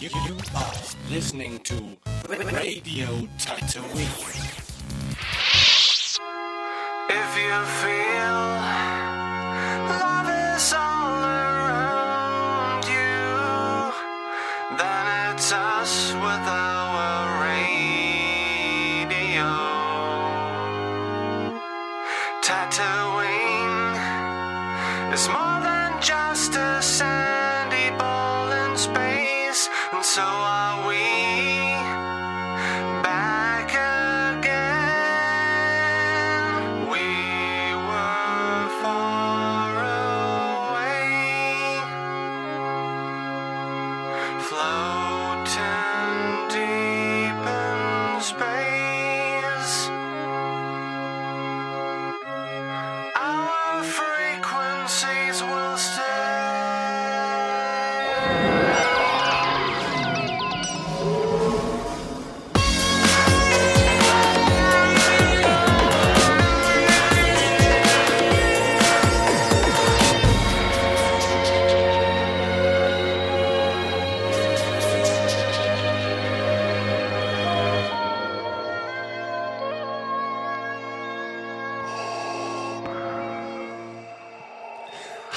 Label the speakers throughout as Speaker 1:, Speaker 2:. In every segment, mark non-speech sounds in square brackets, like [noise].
Speaker 1: You, you are listening to Radio Tatooine.
Speaker 2: If you feel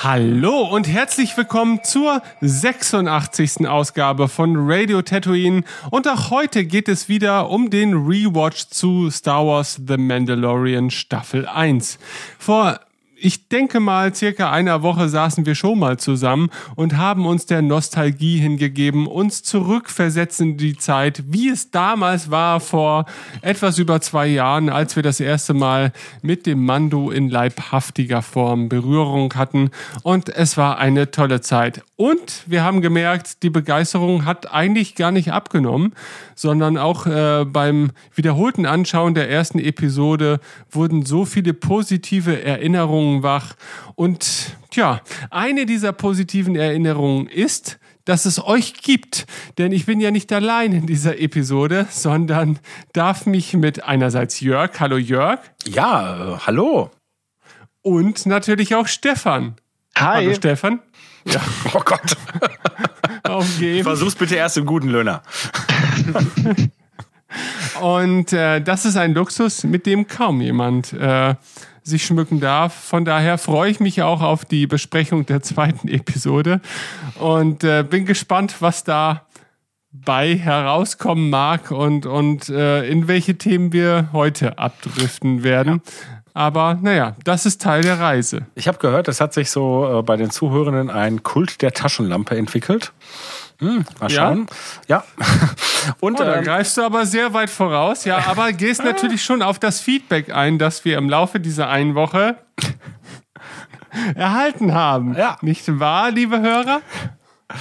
Speaker 3: Hallo und herzlich willkommen zur 86. Ausgabe von Radio Tatooine. Und auch heute geht es wieder um den Rewatch zu Star Wars The Mandalorian Staffel 1. Vor ich denke mal, circa einer Woche saßen wir schon mal zusammen und haben uns der Nostalgie hingegeben, uns zurückversetzen die Zeit, wie es damals war, vor etwas über zwei Jahren, als wir das erste Mal mit dem Mando in leibhaftiger Form Berührung hatten. Und es war eine tolle Zeit. Und wir haben gemerkt, die Begeisterung hat eigentlich gar nicht abgenommen, sondern auch äh, beim wiederholten Anschauen der ersten Episode wurden so viele positive Erinnerungen wach. Und tja, eine dieser positiven Erinnerungen ist, dass es euch gibt. Denn ich bin ja nicht allein in dieser Episode, sondern darf mich mit einerseits Jörg, hallo Jörg,
Speaker 4: Ja, äh, hallo.
Speaker 3: und natürlich auch Stefan.
Speaker 5: Hi.
Speaker 3: Hallo Stefan.
Speaker 4: Oh Gott. [laughs]
Speaker 3: Aufgeben.
Speaker 4: Versuch's bitte erst im guten Löhner. [laughs]
Speaker 3: Und äh, das ist ein Luxus, mit dem kaum jemand äh, sich schmücken darf. Von daher freue ich mich auch auf die Besprechung der zweiten Episode und äh, bin gespannt, was da bei herauskommen mag und, und äh, in welche Themen wir heute abdriften werden. Aber naja, das ist Teil der Reise.
Speaker 4: Ich habe gehört, es hat sich so äh, bei den Zuhörenden ein Kult der Taschenlampe entwickelt. Hm, mal
Speaker 3: Ja?
Speaker 4: schauen. Ja. [laughs] Und
Speaker 3: Oh, da
Speaker 4: ähm,
Speaker 3: greifst du aber sehr weit voraus, ja, aber gehst [laughs] natürlich schon auf das Feedback ein, das wir im Laufe dieser einen Woche [laughs] erhalten haben.
Speaker 4: Ja.
Speaker 3: Nicht wahr, liebe Hörer?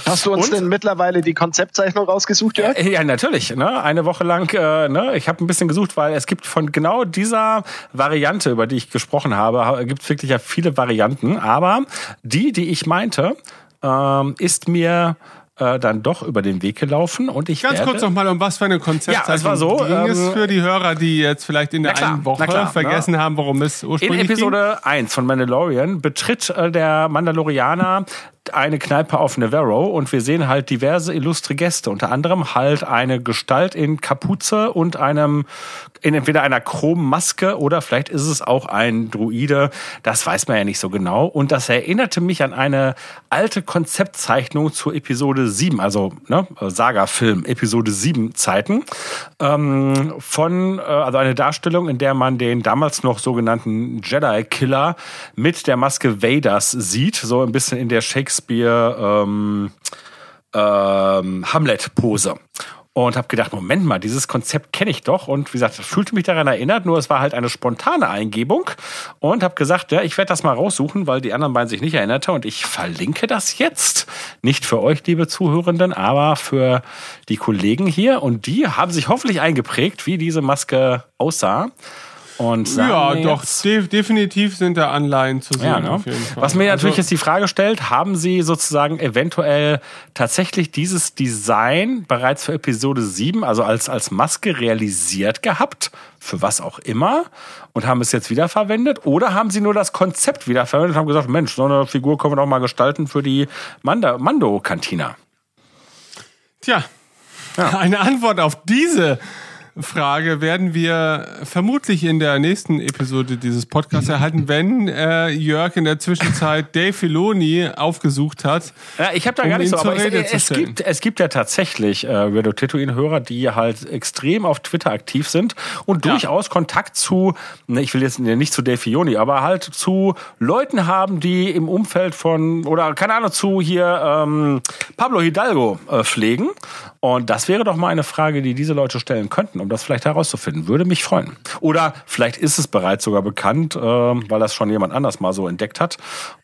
Speaker 5: Hast du uns
Speaker 4: Und?
Speaker 5: denn mittlerweile die Konzeptzeichnung rausgesucht, Jörg?
Speaker 4: äh, ja, natürlich. Ne? Eine Woche lang, äh, ne? ich habe ein bisschen gesucht, weil es gibt von genau dieser Variante, über die ich gesprochen habe, gibt es wirklich ja viele Varianten. Aber die, die ich meinte, ähm, ist mir äh, dann doch über den Weg gelaufen und ich
Speaker 3: Ganz
Speaker 4: werde,
Speaker 3: kurz nochmal, um was für eine Konzeptzeichnung
Speaker 4: Ja, es war so,
Speaker 3: ging es
Speaker 4: ähm,
Speaker 3: für die Hörer, die jetzt vielleicht in der
Speaker 4: na klar,
Speaker 3: einen Woche
Speaker 4: na klar,
Speaker 3: vergessen haben, worum es
Speaker 4: In
Speaker 3: ursprünglich
Speaker 4: Episode 1 von Mandalorian betritt äh, der Mandalorianer eine Kneipe auf Navarro und wir sehen halt diverse illustre Gäste, unter anderem halt eine Gestalt in Kapuze und einem in entweder einer chromen Maske oder vielleicht ist es auch ein Druide, das weiß man ja nicht so genau. Und das erinnerte mich an eine alte Konzeptzeichnung zur Episode 7, also ne, Saga-Film Episode 7 Zeiten. Ähm, von äh, also eine Darstellung, in der man den damals noch sogenannten Jedi-Killer mit der Maske Vaders sieht, so ein bisschen in der Shakespeare ähm, ähm, Hamlet-Pose. Und habe gedacht, Moment mal, dieses Konzept kenne ich doch. Und wie gesagt, fühlte mich daran erinnert, nur es war halt eine spontane Eingebung. Und habe gesagt, ja, ich werde das mal raussuchen, weil die anderen beiden sich nicht erinnerten. Und ich verlinke das jetzt. Nicht für euch, liebe Zuhörenden, aber für die Kollegen hier. Und die haben sich hoffentlich eingeprägt, wie diese Maske aussah. Und
Speaker 3: Ja, doch, de definitiv sind da Anleihen zu sehen.
Speaker 4: ja, ne? Was mir natürlich
Speaker 3: Also-
Speaker 4: jetzt die Frage stellt, haben Sie sozusagen eventuell tatsächlich dieses Design bereits für Episode 7, also als, als Maske realisiert gehabt, für was auch immer, und haben es jetzt wiederverwendet? Oder haben Sie nur das Konzept wiederverwendet und haben gesagt, Mensch, so eine Figur können wir doch mal gestalten für die Mando-Kantina?
Speaker 3: Tja, eine Antwort auf diese Frage werden wir vermutlich in der nächsten Episode dieses Podcasts erhalten, wenn äh, Jörg in der Zwischenzeit Dave Filoni aufgesucht hat.
Speaker 4: Ja, ich habe da
Speaker 3: um
Speaker 4: gar nicht so, aber
Speaker 3: zu
Speaker 4: es, gibt, es gibt ja tatsächlich äh, Radio Tatooine-Hörer, die halt extrem auf Twitter aktiv sind und
Speaker 3: Ja.
Speaker 4: durchaus Kontakt zu, ne, ich will jetzt nicht zu Dave Filoni, aber halt zu Leuten haben, die im Umfeld von, oder keine Ahnung, zu hier ähm, Pablo Hidalgo äh, pflegen. Und das wäre doch mal eine Frage, die diese Leute stellen könnten, um das vielleicht herauszufinden. Würde mich freuen. Oder vielleicht ist es bereits sogar bekannt, äh, weil das schon jemand anders mal so entdeckt hat.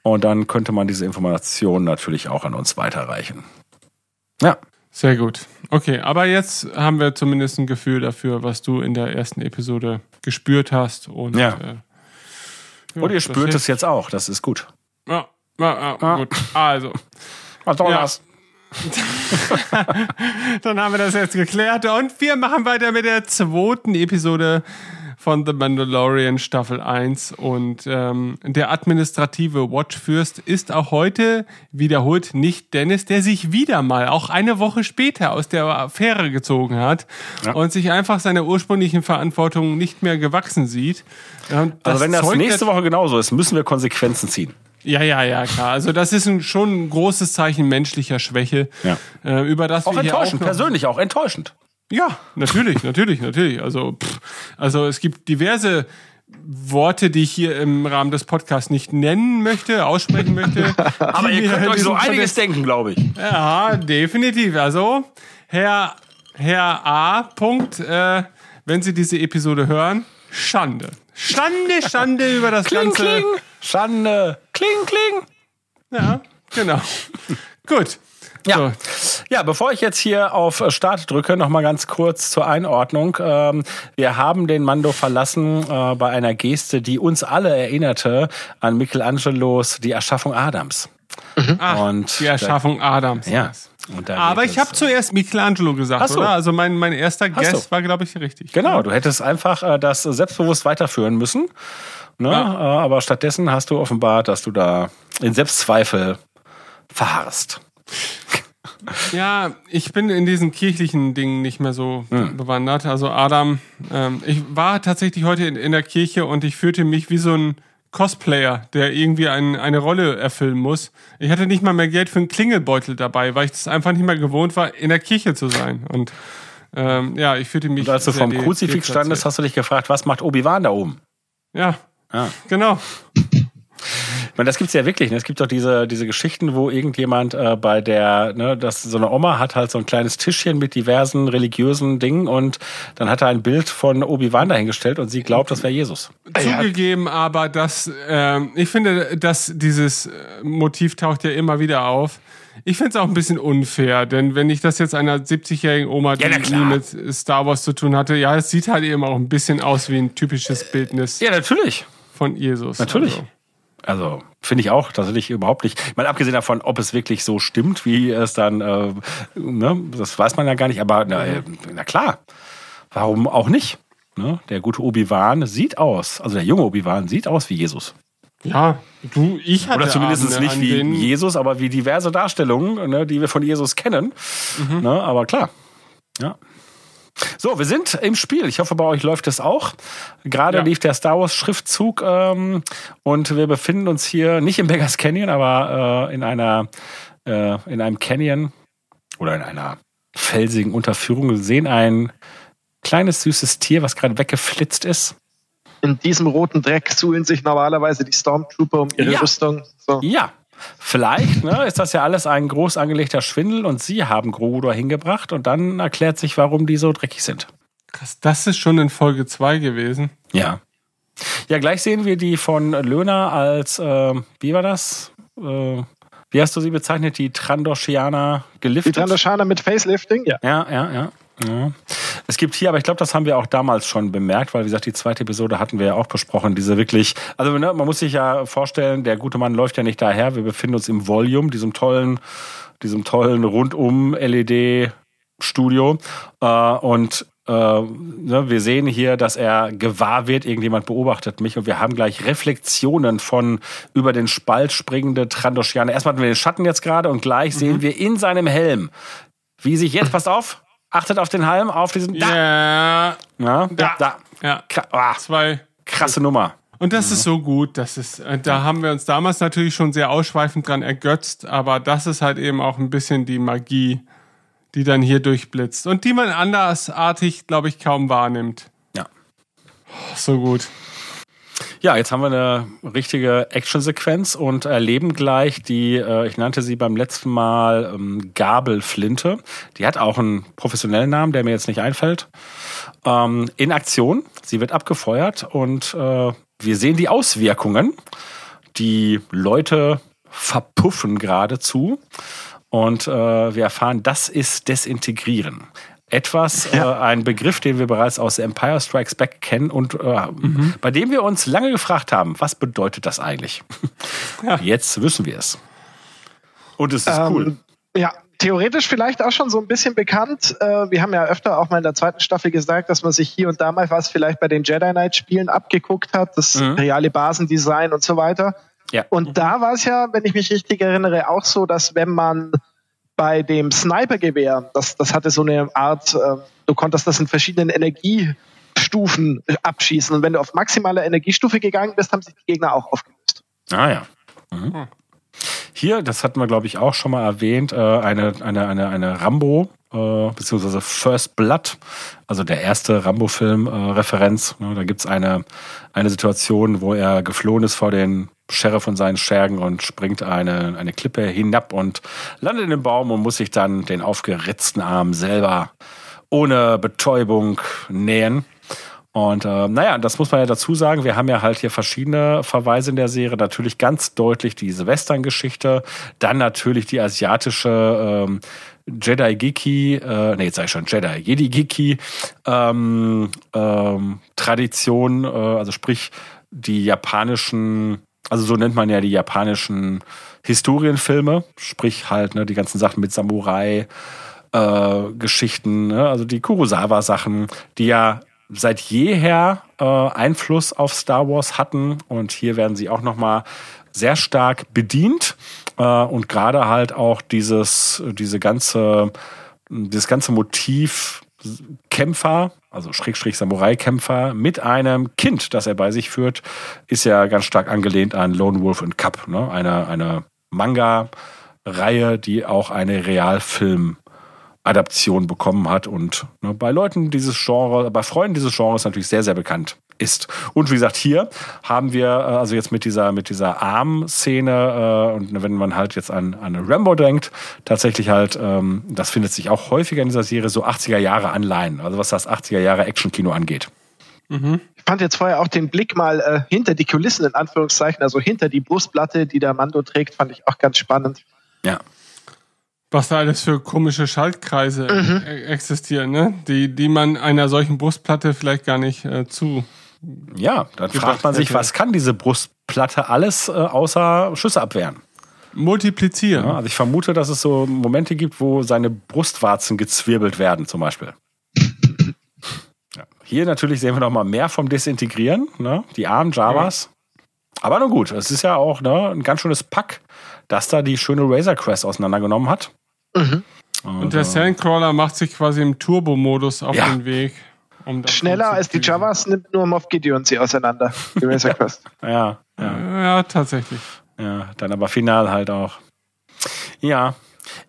Speaker 4: Und dann könnte man diese Information natürlich auch an uns weiterreichen. Ja.
Speaker 3: Sehr gut. Okay, aber jetzt haben wir zumindest ein Gefühl dafür, was du in der ersten Episode gespürt hast. Und,
Speaker 4: Ja.
Speaker 3: äh,
Speaker 4: Und ihr spürt
Speaker 3: hilft.
Speaker 4: es jetzt auch. Das ist gut.
Speaker 3: Ja, ja, ja, gut. Also, [laughs]
Speaker 4: Was soll
Speaker 3: Ja.
Speaker 4: das? [laughs]
Speaker 3: dann haben wir das jetzt geklärt und wir machen weiter mit der zweiten Episode von The Mandalorian Staffel 1 und ähm, der administrative Watchfürst ist auch heute wiederholt nicht Dennis, der sich wieder mal auch eine Woche später aus der Affäre gezogen hat und sich einfach seiner ursprünglichen Verantwortung nicht mehr gewachsen sieht. Und
Speaker 4: Also wenn das nächste Woche genauso ist, müssen wir Konsequenzen ziehen.
Speaker 3: Ja, ja, ja, klar. Also das ist ein, schon ein großes Zeichen menschlicher Schwäche,
Speaker 4: Ja.
Speaker 3: äh, über das
Speaker 4: Auch
Speaker 3: wir hier auch
Speaker 4: enttäuschend,
Speaker 3: noch,
Speaker 4: persönlich auch enttäuschend.
Speaker 3: Ja, natürlich, natürlich, natürlich. Also, pff, also es gibt diverse Worte, die ich hier im Rahmen des Podcasts nicht nennen möchte, aussprechen möchte. [laughs]
Speaker 4: Aber ihr könnt euch so einiges denken, glaube ich.
Speaker 3: Ja, definitiv. Also, Herr, Herr A. Punkt, äh, wenn Sie diese Episode hören, Schande. Schande, Schande über das
Speaker 4: Kling,
Speaker 3: Ganze.
Speaker 4: kling. Schande. Kling, kling.
Speaker 3: Ja, genau. [laughs] Gut.
Speaker 4: Ja.
Speaker 3: So.
Speaker 4: ja, bevor ich jetzt hier auf Start drücke, noch mal ganz kurz zur Einordnung. Ähm, wir haben den Mando verlassen äh, bei einer Geste, die uns alle erinnerte an Michelangelos Die Erschaffung Adams.
Speaker 3: Ach,
Speaker 4: Und
Speaker 3: die Erschaffung Adams.
Speaker 4: Ja. Da
Speaker 3: Aber ich habe zuerst Michelangelo gesagt,
Speaker 4: Ach so.
Speaker 3: oder? Also mein, mein erster Guess war, glaube ich, richtig.
Speaker 4: Genau, du hättest einfach äh, das selbstbewusst weiterführen müssen. Ne?
Speaker 3: Ja.
Speaker 4: Äh, aber stattdessen hast du offenbart, dass du da in Selbstzweifel verharrst.
Speaker 3: Ja, ich bin in diesen kirchlichen Dingen nicht mehr so
Speaker 4: Hm.
Speaker 3: bewandert. Also Adam, ähm, ich war tatsächlich heute in, in der Kirche und ich fühlte mich wie so ein Cosplayer, der irgendwie ein, eine Rolle erfüllen muss. Ich hatte nicht mal mehr Geld für einen Klingelbeutel dabei, weil ich das einfach nicht mehr gewohnt war, in der Kirche zu sein. Und ähm, ja, ich fühlte mich.
Speaker 4: Und als du vom Kruzifix standest, hast du dich gefragt, was macht Obi-Wan da oben?
Speaker 3: Ja,
Speaker 4: Ja.
Speaker 3: genau.
Speaker 4: Ich meine, das gibt's ja wirklich. Ne? Es gibt doch diese, diese Geschichten, wo irgendjemand äh, bei der, ne, das, so eine Oma hat halt so ein kleines Tischchen mit diversen religiösen Dingen und dann hat er ein Bild von Obi-Wan dahingestellt und sie glaubt, das wäre Jesus.
Speaker 3: Zugegeben, aber dass ähm, ich finde, dass dieses äh, Motiv taucht ja immer wieder auf. Ich finde es auch ein bisschen unfair, denn wenn ich das jetzt einer 70-jährigen Oma, die
Speaker 4: Ja,
Speaker 3: nie mit Star Wars zu tun hatte, ja, es sieht halt eben auch ein bisschen aus wie ein typisches Bildnis
Speaker 4: Ja, natürlich.
Speaker 3: Von Jesus.
Speaker 4: Natürlich.
Speaker 3: Also,
Speaker 4: Also finde ich auch tatsächlich überhaupt nicht. Mal abgesehen davon, ob es wirklich so stimmt, wie es dann, äh, ne, das weiß man ja gar nicht. Aber na, äh, na klar, warum auch nicht? Ne? Der gute Obi-Wan sieht aus, also der junge Obi-Wan sieht aus wie Jesus.
Speaker 3: ja, du, ich hatte
Speaker 4: Oder zumindest
Speaker 3: Abende,
Speaker 4: nicht wie Jesus, aber wie diverse Darstellungen, ne, die wir von Jesus kennen. Ne, aber klar. Ja. So, wir sind im Spiel. Ich hoffe, bei euch läuft es auch. Gerade
Speaker 3: Ja.
Speaker 4: lief der Star Wars Schriftzug ähm, und wir befinden uns hier nicht im Beggars Canyon, aber äh, in einer äh, in einem Canyon oder in einer felsigen Unterführung. Wir sehen ein kleines süßes Tier, was gerade weggeflitzt ist.
Speaker 5: In diesem roten Dreck suhlen sich normalerweise die Stormtrooper um ihre
Speaker 4: Ja.
Speaker 5: Rüstung. So.
Speaker 4: Ja, vielleicht ne, ist das ja alles ein groß angelegter Schwindel und sie haben Grogu hingebracht und dann erklärt sich, warum die so dreckig sind.
Speaker 3: Krass, das ist schon in Folge 2 gewesen.
Speaker 4: Ja. Ja, gleich sehen wir die von Löhner als, äh, wie war das? Äh, wie hast du sie bezeichnet? Die Trandoshianer
Speaker 5: Die
Speaker 4: geliftet?
Speaker 5: Trandoshaner mit Facelifting, ja.
Speaker 4: Ja, ja, ja. Ja. Es gibt hier, aber ich glaube, das haben wir auch damals schon bemerkt, weil wie gesagt, die zweite Episode hatten wir ja auch besprochen, diese wirklich, also ne, man muss sich ja vorstellen, der gute Mann läuft ja nicht daher, wir befinden uns im Volume, diesem tollen, diesem tollen rundum LED Studio äh, und äh, ne, wir sehen hier, dass er gewahr wird, irgendjemand beobachtet mich und wir haben gleich Reflexionen von über den Spalt springende Trandoshianer. Erstmal hatten wir den Schatten jetzt gerade und gleich sehen wir in seinem Helm wie sich jetzt, [laughs] passt auf, achtet auf den Halm, auf diesen, da,
Speaker 3: Ja,
Speaker 4: ja, da, da.
Speaker 3: ja.
Speaker 4: Kra- ah,
Speaker 3: Zwei.
Speaker 4: krasse Nummer.
Speaker 3: Und das ist so gut, das ist, äh, da haben wir uns damals natürlich schon sehr ausschweifend dran ergötzt, aber das ist halt eben auch ein bisschen die Magie, die dann hier durchblitzt und die man andersartig, glaube ich, kaum wahrnimmt.
Speaker 4: Ja.
Speaker 3: Oh, so gut.
Speaker 4: Ja, jetzt haben wir eine richtige Actionsequenz und erleben gleich die, äh, ich nannte sie beim letzten Mal ähm, Gabelflinte. Die hat auch einen professionellen Namen, der mir jetzt nicht einfällt. Ähm, in Aktion. Sie wird abgefeuert und äh, wir sehen die Auswirkungen. Die Leute verpuffen geradezu und äh, wir erfahren, das ist Desintegrieren. Etwas, äh, ein Begriff, den wir bereits aus Empire Strikes Back kennen und äh, bei dem wir uns lange gefragt haben, was bedeutet das eigentlich? [laughs] Jetzt wissen wir es. Und es ist cool.
Speaker 5: Ähm, ja, theoretisch vielleicht auch schon so ein bisschen bekannt. Äh, wir haben ja öfter auch mal in der zweiten Staffel gesagt, dass man sich hier und da mal was vielleicht bei den Jedi Knight Spielen abgeguckt hat, das
Speaker 4: Mhm.
Speaker 5: reale Basendesign und so weiter.
Speaker 4: Ja.
Speaker 5: Und da war es ja, wenn ich mich richtig erinnere, auch so, dass wenn man bei dem Snipergewehr, das, das hatte so eine Art, äh, du konntest das in verschiedenen Energiestufen äh, abschießen. Und wenn du auf maximaler Energiestufe gegangen bist, haben sich die Gegner auch aufgelöst.
Speaker 4: Ah ja. Mhm. Hier, das hatten wir, glaube ich, auch schon mal erwähnt, äh, eine, eine, eine, eine Rambo, äh, beziehungsweise First Blood, also der erste Rambo-Film, äh, Referenz. Ne, da gibt's eine, eine Situation, wo er geflohen ist vor den Sheriff und seinen Schergen und springt eine, eine Klippe hinab und landet in den Baum und muss sich dann den aufgeritzten Arm selber ohne Betäubung nähen. Und äh, naja, das muss man ja dazu sagen. Wir haben ja halt hier verschiedene Verweise in der Serie. Natürlich ganz deutlich diese Western-Geschichte, dann natürlich die asiatische ähm, Jedi Giki, äh, nee, jetzt sag ich schon Jedi, Jedi Giki ähm, ähm, Tradition, äh, also sprich die japanischen, also so nennt man ja die japanischen Historienfilme, sprich halt ne, die ganzen Sachen mit Samurai, äh, Geschichten, ne? also die Kurosawa-Sachen, die ja seit jeher äh, Einfluss auf Star Wars hatten und hier werden sie auch noch mal sehr stark bedient äh, und gerade halt auch dieses diese ganze dieses ganze Motiv Kämpfer, also Schrägstrich Samurai-Kämpfer mit einem Kind, das er bei sich führt, ist ja ganz stark angelehnt an Lone Wolf and Cup, ne? eine, eine Manga-Reihe, die auch eine Realfilm Adaption bekommen hat und ne, bei Leuten dieses Genre, bei Freunden dieses Genres natürlich sehr, sehr bekannt ist. Und wie gesagt, hier haben wir, äh, also jetzt mit dieser, mit dieser Arm-Szene, äh, und wenn man halt jetzt an, an Rambo denkt, tatsächlich halt, ähm, das findet sich auch häufiger in dieser Serie, so 80er Jahre Anleihen, also was das 80er Jahre Action-Kino angeht.
Speaker 5: Ich fand jetzt vorher auch den Blick mal äh, hinter die Kulissen, in Anführungszeichen, also hinter die Brustplatte, die der Mando trägt, fand ich auch ganz spannend.
Speaker 4: Ja.
Speaker 3: Was da alles für komische Schaltkreise
Speaker 4: Mhm.
Speaker 3: e- existieren, ne? Die, die man einer solchen Brustplatte vielleicht gar nicht äh, zu.
Speaker 4: Ja, dann fragt man sich,
Speaker 3: hätte.
Speaker 4: was kann diese Brustplatte alles äh, außer Schüsse abwehren?
Speaker 3: Multiplizieren.
Speaker 4: Ja, also ich vermute, dass es so Momente gibt, wo seine Brustwarzen gezwirbelt werden, zum Beispiel. [laughs] Ja. Hier natürlich sehen wir noch mal mehr vom Desintegrieren, ne? die armen Javas. Aber nun gut, es ist ja auch ne, ein ganz schönes Pack, das da die schöne Razor Crest auseinandergenommen hat.
Speaker 5: Mhm.
Speaker 3: Und der Sandcrawler macht sich quasi im Turbo-Modus auf
Speaker 4: Ja.
Speaker 3: den Weg. Um das
Speaker 5: Schneller als die. Javas nimmt nur Moff Gideon sie auseinander. Die Razor Quest.
Speaker 4: Ja, ja.
Speaker 3: Ja, tatsächlich.
Speaker 4: Ja, dann aber final halt auch. Ja,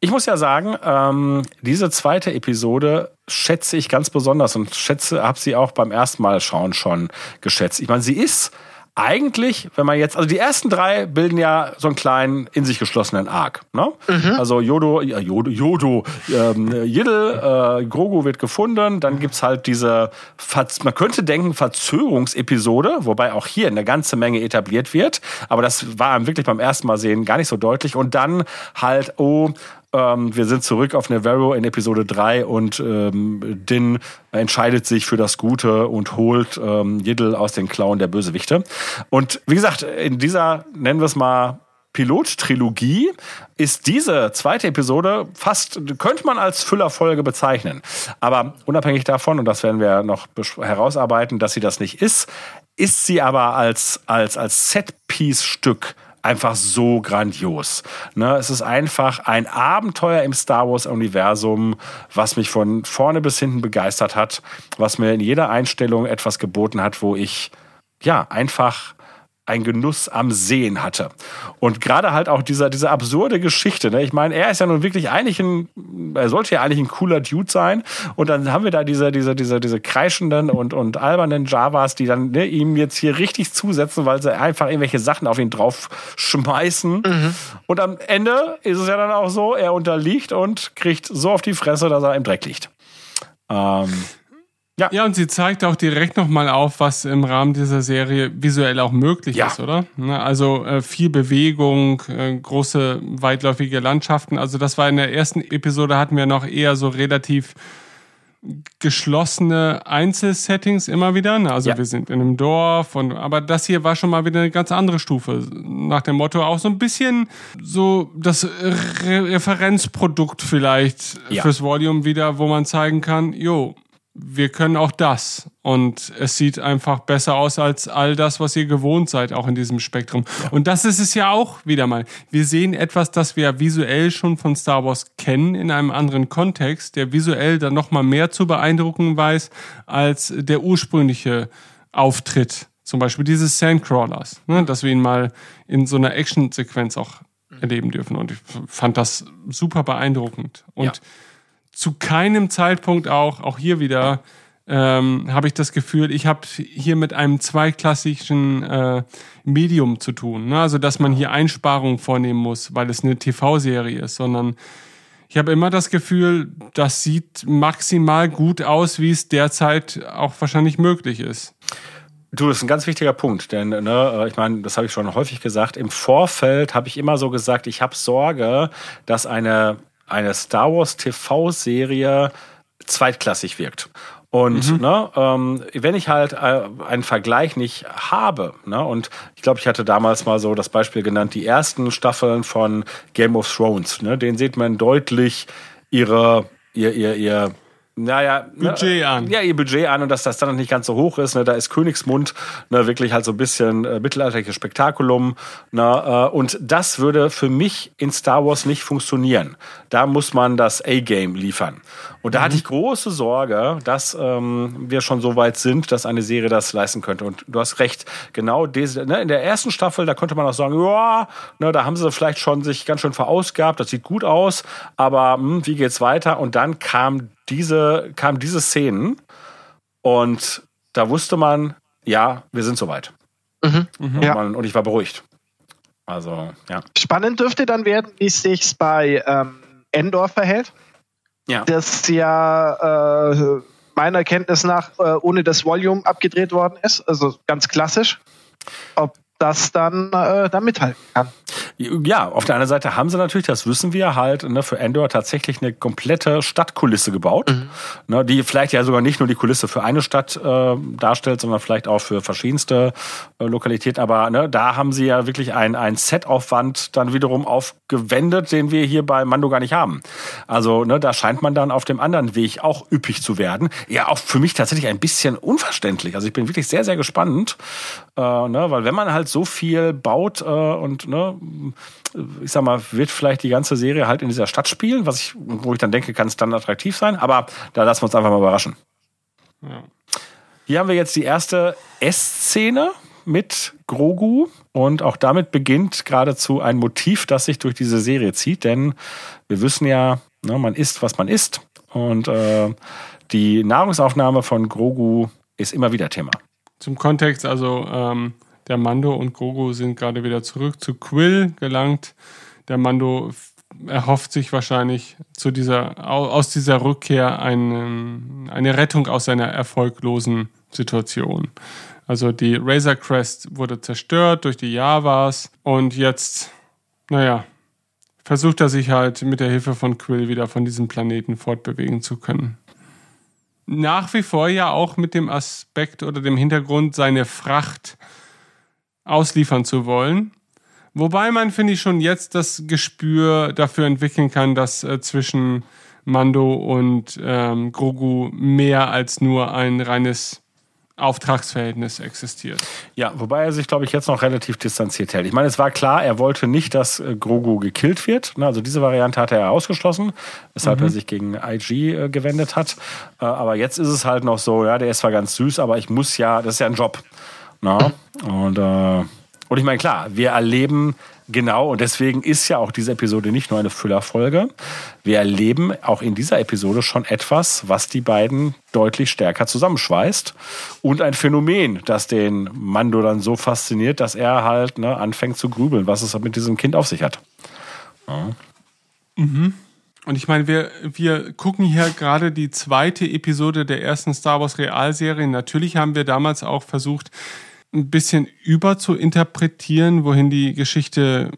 Speaker 4: ich muss ja sagen, ähm, diese zweite Episode schätze ich ganz besonders und schätze, habe sie auch beim ersten Mal schauen schon geschätzt. Ich meine, sie ist eigentlich, wenn man jetzt, also die ersten drei bilden ja so einen kleinen in sich geschlossenen Arc. Ne? Also Yodo, ja, Yodo, Yodo, ähm, Yiddle, äh, Grogu wird gefunden, dann gibt's halt diese, Verz man könnte denken, Verzögerungsepisode, wobei auch hier eine ganze Menge etabliert wird, aber das war wirklich beim ersten Mal sehen gar nicht so deutlich. Und dann halt, oh, ähm, wir sind zurück auf Navarro in Episode 3 und ähm, Din entscheidet sich für das Gute und holt ähm, Yiddle aus den Klauen der Bösewichte. Und wie gesagt, in dieser, nennen wir es mal, Pilot-Trilogie ist diese zweite Episode fast, könnte man als Füllerfolge bezeichnen. Aber unabhängig davon, und das werden wir noch herausarbeiten, dass sie das nicht ist, ist sie aber als, als, als Set-Piece-Stück einfach so grandios. Ne? Es ist einfach ein Abenteuer im Star Wars-Universum, was mich von vorne bis hinten begeistert hat, was mir in jeder Einstellung etwas geboten hat, wo ich ja einfach ein Genuss am Sehen hatte. Und gerade halt auch dieser, diese absurde Geschichte. Ne? Ich meine, er ist ja nun wirklich eigentlich ein, er sollte ja eigentlich ein cooler Dude sein. Und dann haben wir da diese, diese, diese, diese kreischenden und, und albernen Javas, die dann ne, ihm jetzt hier richtig zusetzen, weil sie einfach irgendwelche Sachen auf ihn drauf schmeißen. Mhm. Und am Ende ist es ja dann auch so, er unterliegt und kriegt so auf die Fresse, dass er im Dreck liegt. Ähm,
Speaker 3: ja. ja, und sie zeigt auch direkt nochmal auf, was im Rahmen dieser Serie visuell auch möglich ja. ist, oder? Ne, also äh, viel Bewegung, äh, große, weitläufige Landschaften. Also das war in der ersten Episode, hatten wir noch eher so relativ geschlossene Einzelsettings immer wieder. Ne? Also ja. wir sind in einem Dorf und aber das hier war schon mal wieder eine ganz andere Stufe. Nach dem Motto auch so ein bisschen so das Re Referenzprodukt vielleicht ja. fürs Volume wieder, wo man zeigen kann, jo, wir können auch das. Und es sieht einfach besser aus als all das, was ihr gewohnt seid, auch in diesem Spektrum. Und das ist es ja auch wieder mal. Wir sehen etwas, das wir visuell schon von Star Wars kennen, in einem anderen Kontext, der visuell dann nochmal mehr zu beeindrucken weiß als der ursprüngliche Auftritt. Zum Beispiel dieses Sandcrawlers, ne, dass wir ihn mal in so einer Action-Sequenz auch erleben dürfen. Und ich fand das super beeindruckend. Und ja zu keinem Zeitpunkt auch, auch hier wieder, ähm, habe ich das Gefühl, ich habe hier mit einem zweiklassischen äh, Medium zu tun. Ne? Also, dass man hier Einsparungen vornehmen muss, weil es eine TV-Serie ist, sondern ich habe immer das Gefühl, das sieht maximal gut aus, wie es derzeit auch wahrscheinlich möglich ist.
Speaker 4: Du, das ist ein ganz wichtiger Punkt, denn ne, ich meine, das habe ich schon häufig gesagt. Im Vorfeld habe ich immer so gesagt, ich habe Sorge, dass eine eine Star Wars TV-Serie zweitklassig wirkt. Und mhm. ne, ähm, wenn ich halt äh, einen Vergleich nicht habe, ne, und ich glaube, ich hatte damals mal so das Beispiel genannt, die ersten Staffeln von Game of Thrones, ne, den sieht man deutlich ihre, ihr, ihr, ihr naja,
Speaker 3: ne, Budget
Speaker 4: ne,
Speaker 3: an.
Speaker 4: Ja, ihr Budget an und dass das dann nicht ganz so hoch ist. Ne, da ist Königsmund ne, wirklich halt so ein bisschen äh, mittelalterliches Spektakulum. Ne, äh, und das würde für mich in Star Wars nicht funktionieren. Da muss man das A-Game liefern. Und da mhm. hatte ich große Sorge, dass ähm, wir schon so weit sind, dass eine Serie das leisten könnte. Und du hast recht, genau diese, ne, in der ersten Staffel, da konnte man auch sagen, ja, ne, da haben sie vielleicht schon sich ganz schön verausgabt, das sieht gut aus, aber hm, wie geht's weiter? Und dann kam diese, kamen diese Szenen und da wusste man, ja, wir sind soweit. Mhm. Und, mhm. ja. man, und ich war beruhigt. Also, ja.
Speaker 5: Spannend dürfte dann werden, wie es sich bei ähm, Endor verhält. Ja. Das ja äh, meiner Kenntnis nach äh, ohne das Volume abgedreht worden ist. Also ganz klassisch. Ob das dann äh, da mithalten kann.
Speaker 4: Ja, auf der anderen Seite haben sie natürlich, das wissen wir halt, ne, für Endor tatsächlich eine komplette Stadtkulisse gebaut, mhm. ne, die vielleicht ja sogar nicht nur die Kulisse für eine Stadt äh, darstellt, sondern vielleicht auch für verschiedenste äh, Lokalitäten. Aber ne, da haben sie ja wirklich ein, ein Setaufwand dann wiederum aufgewendet, den wir hier bei Mando gar nicht haben. Also ne, da scheint man dann auf dem anderen Weg auch üppig zu werden. Ja, auch für mich tatsächlich ein bisschen unverständlich. Also ich bin wirklich sehr, sehr gespannt, äh, ne, weil wenn man halt so viel baut äh, und ne, ich sag mal, wird vielleicht die ganze Serie halt in dieser Stadt spielen, was ich, wo ich dann denke, kann es dann attraktiv sein, aber da lassen wir uns einfach mal überraschen. Ja. Hier haben wir jetzt die erste S-Szene mit Grogu und auch damit beginnt geradezu ein Motiv, das sich durch diese Serie zieht, denn wir wissen ja, ne, man isst, was man isst und äh, die Nahrungsaufnahme von Grogu ist immer wieder Thema.
Speaker 3: Zum Kontext, also ähm, der Mando und Grogu sind gerade wieder zurück zu Quill gelangt. Der Mando erhofft sich wahrscheinlich zu dieser, aus dieser Rückkehr eine, eine Rettung aus seiner erfolglosen Situation. Also die Razor Crest wurde zerstört durch die Javas und jetzt, naja, versucht er sich halt mit der Hilfe von Quill wieder von diesem Planeten fortbewegen zu können. Nach wie vor ja auch mit dem Aspekt oder dem Hintergrund, seine Fracht ausliefern zu wollen. Wobei man, finde ich, schon jetzt das Gespür dafür entwickeln kann, dass äh, zwischen Mando und ähm, Grogu mehr als nur ein reines Auftragsverhältnis existiert.
Speaker 4: Ja, wobei er sich, glaube ich, jetzt noch relativ distanziert hält. Ich meine, es war klar, er wollte nicht, dass äh, Grogu gekillt wird. Ne, Also diese Variante hatte er ausgeschlossen, weshalb er sich gegen IG äh, gewendet hat. Äh, Aber jetzt ist es halt noch so, ja, der ist zwar ganz süß, aber ich muss ja, das ist ja ein Job. Na? Und, äh, und ich meine, klar, wir erleben genau, und deswegen ist ja auch diese Episode nicht nur eine Füllerfolge. Wir erleben auch in dieser Episode schon etwas, was die beiden deutlich stärker zusammenschweißt. Und ein Phänomen, das den Mando dann so fasziniert, dass er halt ne, anfängt zu grübeln, was es mit diesem Kind auf sich hat.
Speaker 3: Und ich meine, wir, wir gucken hier gerade die zweite Episode der ersten Star Wars Realserie. Natürlich haben wir damals auch versucht, ein bisschen über zu interpretieren, wohin die Geschichte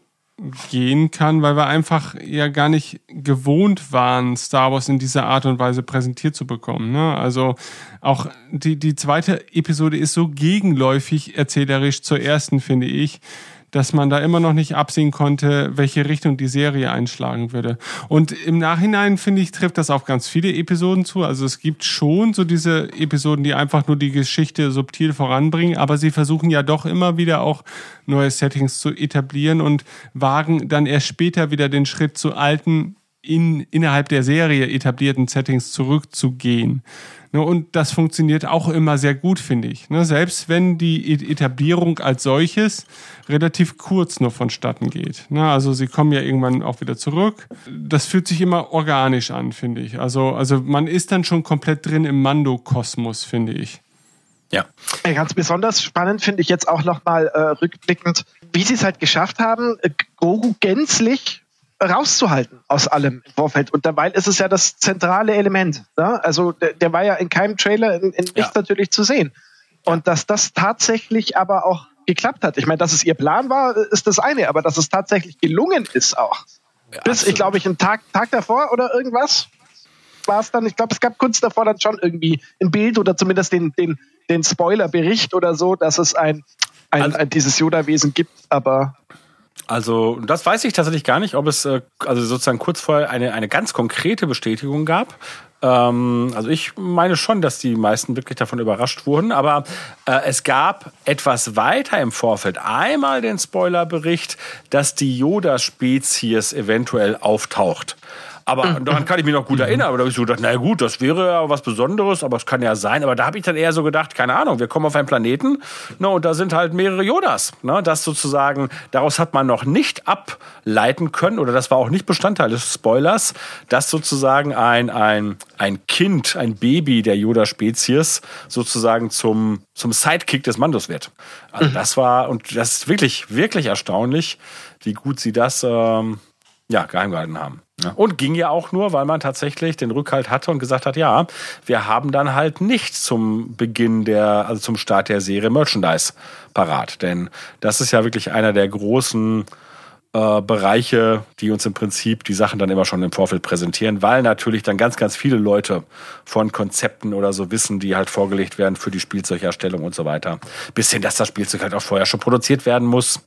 Speaker 3: gehen kann, weil wir einfach ja gar nicht gewohnt waren, Star Wars in dieser Art und Weise präsentiert zu bekommen. Ne? Also auch die, die zweite Episode ist so gegenläufig erzählerisch zur ersten, finde ich, dass man da immer noch nicht absehen konnte, welche Richtung die Serie einschlagen würde. Und im Nachhinein, finde ich, trifft das auf ganz viele Episoden zu. Also es gibt schon so diese Episoden, die einfach nur die Geschichte subtil voranbringen, aber sie versuchen ja doch immer wieder auch neue Settings zu etablieren und wagen dann erst später wieder den Schritt zu alten, in, innerhalb der Serie etablierten Settings zurückzugehen. Ne, Und das funktioniert auch immer sehr gut, finde ich. Ne, Selbst wenn die E- Etablierung als solches relativ kurz nur vonstatten geht. Ne, Also sie kommen ja irgendwann auch wieder zurück. Das fühlt sich immer organisch an, finde ich. Also, also man ist dann schon komplett drin im Mando-Kosmos, finde ich.
Speaker 4: Ja.
Speaker 5: Ganz besonders spannend finde ich jetzt auch nochmal äh, rückblickend, wie sie es halt geschafft haben, äh, Grogu gänzlich rauszuhalten aus allem im Vorfeld. Und dabei ist es ja das zentrale Element. Ne? Also der, der war ja in keinem Trailer in, in nichts
Speaker 4: Ja.
Speaker 5: natürlich zu sehen. Und dass das tatsächlich aber auch geklappt hat. Ich meine, dass es ihr Plan war, ist das eine, aber dass es tatsächlich gelungen ist auch. Bis, ich glaube, ich einen Tag, Tag davor oder irgendwas war es dann, ich glaube, es gab kurz davor dann schon irgendwie ein Bild oder zumindest den, den, den Spoiler-Bericht oder so, dass es ein, ein,
Speaker 4: Also-
Speaker 5: ein dieses Yoda-Wesen gibt, aber
Speaker 4: Also, das weiß ich tatsächlich gar nicht, ob es äh, also sozusagen kurz vorher eine, eine ganz konkrete Bestätigung gab. Ähm, also ich meine schon, dass die meisten wirklich davon überrascht wurden, aber äh, es gab etwas weiter im Vorfeld einmal den Spoilerbericht, dass die Yoda-Spezies eventuell auftaucht. Aber daran kann ich mich noch gut erinnern. Aber da habe ich so gedacht, na gut, das wäre ja was Besonderes, aber es kann ja sein. Aber da habe ich dann eher so gedacht, keine Ahnung, wir kommen auf einen Planeten, ne, und da sind halt mehrere Yodas. Ne, das sozusagen, daraus hat man noch nicht ableiten können, oder das war auch nicht Bestandteil des Spoilers, dass sozusagen ein, ein, ein Kind, ein Baby der Yoda-Spezies sozusagen zum, zum Sidekick des Mandos wird. Also das war, und das ist wirklich, wirklich erstaunlich, wie gut sie das ähm, ja, geheim gehalten haben. Und ging ja auch nur, weil man tatsächlich den Rückhalt hatte und gesagt hat, ja, wir haben dann halt nicht zum Beginn der, also zum Start der Serie Merchandise parat. Denn das ist ja wirklich einer der großen äh, Bereiche, die uns im Prinzip die Sachen dann immer schon im Vorfeld präsentieren, weil natürlich dann ganz, ganz viele Leute von Konzepten oder so wissen, die halt vorgelegt werden für die Spielzeugherstellung und so weiter. Bis hin, dass das Spielzeug halt auch vorher schon produziert werden muss.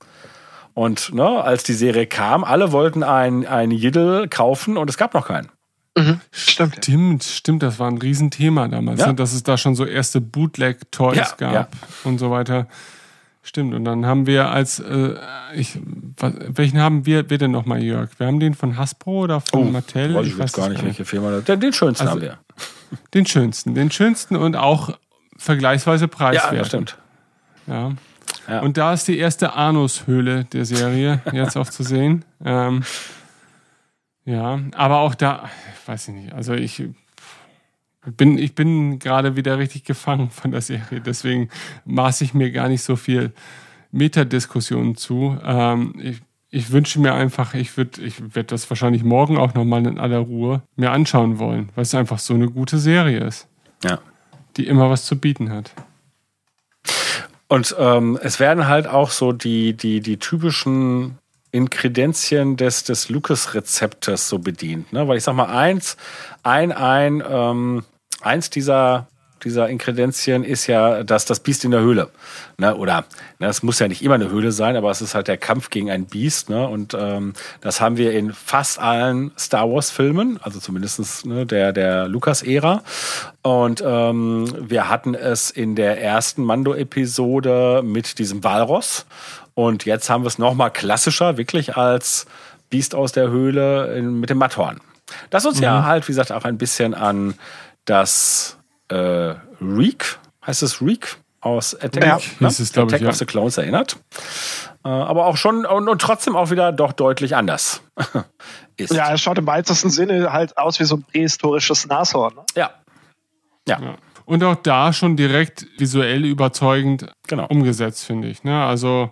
Speaker 4: Und ne, als die Serie kam, alle wollten ein, ein Jiddle kaufen und es gab noch keinen.
Speaker 5: stimmt.
Speaker 3: Stimmt, stimmt, das war ein Riesenthema damals,
Speaker 4: Ja.
Speaker 3: ne, dass es da schon so erste Bootleg-Toys
Speaker 4: Ja,
Speaker 3: gab
Speaker 4: ja.
Speaker 3: und so weiter. Stimmt, und dann haben wir als, äh, ich, was, welchen haben wir, wir denn nochmal, Jörg? Wir haben den von Hasbro oder von Mattel?
Speaker 4: Oh, weiß ich jetzt gar nicht, welche Firma. Den, den schönsten
Speaker 3: Also,
Speaker 4: haben wir.
Speaker 3: Den schönsten, den schönsten und auch vergleichsweise
Speaker 4: Ja,
Speaker 3: preiswert.
Speaker 4: das stimmt.
Speaker 3: Ja.
Speaker 4: Ja.
Speaker 3: Und da ist die erste Anus-Höhle der Serie jetzt auch zu sehen. Ähm, ja, aber auch da, ich weiß ich nicht, also ich bin, ich bin gerade wieder richtig gefangen von der Serie, deswegen maße ich mir gar nicht so viel Metadiskussionen zu. Ähm, ich, ich wünsche mir einfach, ich würde ich werd das wahrscheinlich morgen auch nochmal in aller Ruhe mir anschauen wollen, weil es einfach so eine gute Serie ist,
Speaker 4: Ja.
Speaker 3: die immer was zu bieten hat.
Speaker 4: Und ähm, es werden halt auch so die, die, die typischen Inkredenzien des, des Lucas-Rezeptes so bedient. Ne? Weil ich sag mal, eins, ein, ein, ähm, eins dieser, dieser Inkredenzien ist ja das, das Biest in der Höhle. Ne? Oder ne, es muss ja nicht immer eine Höhle sein, aber es ist halt der Kampf gegen ein Biest. Ne? Und ähm, das haben wir in fast allen Star Wars-Filmen, also zumindest ne, der, der Lukas-Ära. Und ähm, wir hatten es in der ersten Mando-Episode mit diesem Walross. Und jetzt haben wir es nochmal klassischer, wirklich als Biest aus der Höhle in, mit dem Matthorn. Das uns ja halt, wie gesagt, auch ein bisschen an das äh, Reek, heißt es Reek aus Attack,
Speaker 5: Ja,
Speaker 4: ne?
Speaker 3: es, ich,
Speaker 4: Attack
Speaker 3: ja.
Speaker 4: of the Clones erinnert. Äh, aber auch schon und, und trotzdem auch wieder doch deutlich anders [laughs] ist.
Speaker 5: Ja, es schaut im weitesten Sinne halt aus wie so ein prähistorisches Nashorn. Ne?
Speaker 4: ja. Ja.
Speaker 3: Ja. Und auch da schon direkt visuell überzeugend
Speaker 4: Genau.
Speaker 3: umgesetzt, finde ich. Ne? Also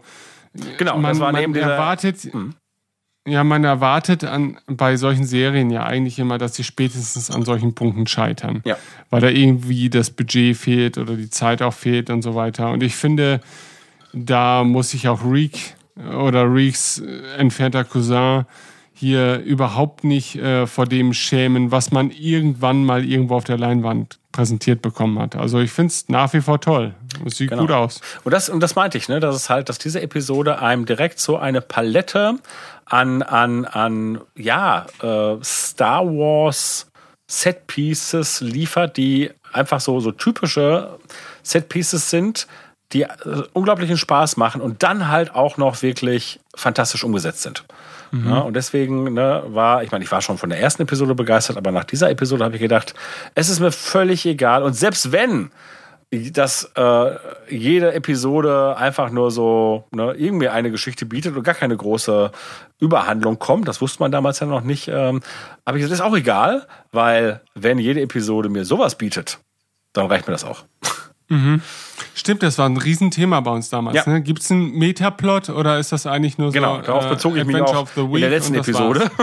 Speaker 4: Genau,
Speaker 3: man,
Speaker 4: das war
Speaker 3: man erwartet,
Speaker 4: Mhm.
Speaker 3: Ja, man erwartet an, bei solchen Serien ja eigentlich immer, dass sie spätestens an solchen Punkten scheitern.
Speaker 4: Ja.
Speaker 3: Weil da irgendwie das Budget fehlt oder die Zeit auch fehlt und so weiter. Und ich finde, da muss sich auch Reek oder Reeks äh, entfernter Cousin hier überhaupt nicht äh, vor dem schämen, was man irgendwann mal irgendwo auf der Leinwand präsentiert bekommen hat. Also ich finde es nach wie vor toll. Es sieht
Speaker 4: Genau.
Speaker 3: gut aus.
Speaker 4: Und das, und das meinte ich, ne, dass es halt, dass diese Episode einem direkt so eine Palette an, an, an ja, äh, Star Wars Set Pieces liefert, die einfach so, so typische Set Pieces sind, die äh, unglaublichen Spaß machen und dann halt auch noch wirklich fantastisch umgesetzt sind. Ja, und deswegen ne, war, ich meine, ich war schon von der ersten Episode begeistert, aber nach dieser Episode habe ich gedacht, es ist mir völlig egal. Und selbst wenn dass äh, jede Episode einfach nur so ne, irgendwie eine Geschichte bietet und gar keine große Überhandlung kommt. Das wusste man damals ja noch nicht. Ähm, aber ich gesagt, ist auch egal, weil wenn jede Episode mir sowas bietet, dann reicht mir das auch.
Speaker 3: Stimmt, das war ein Riesenthema bei uns damals.
Speaker 4: Ja.
Speaker 3: Ne? Gibt es einen Metaplot oder ist das eigentlich nur
Speaker 4: Genau,
Speaker 3: so?
Speaker 4: darauf
Speaker 3: äh,
Speaker 4: bezog ich mich auch
Speaker 3: of the
Speaker 4: in der letzten
Speaker 3: das
Speaker 4: Episode. [laughs]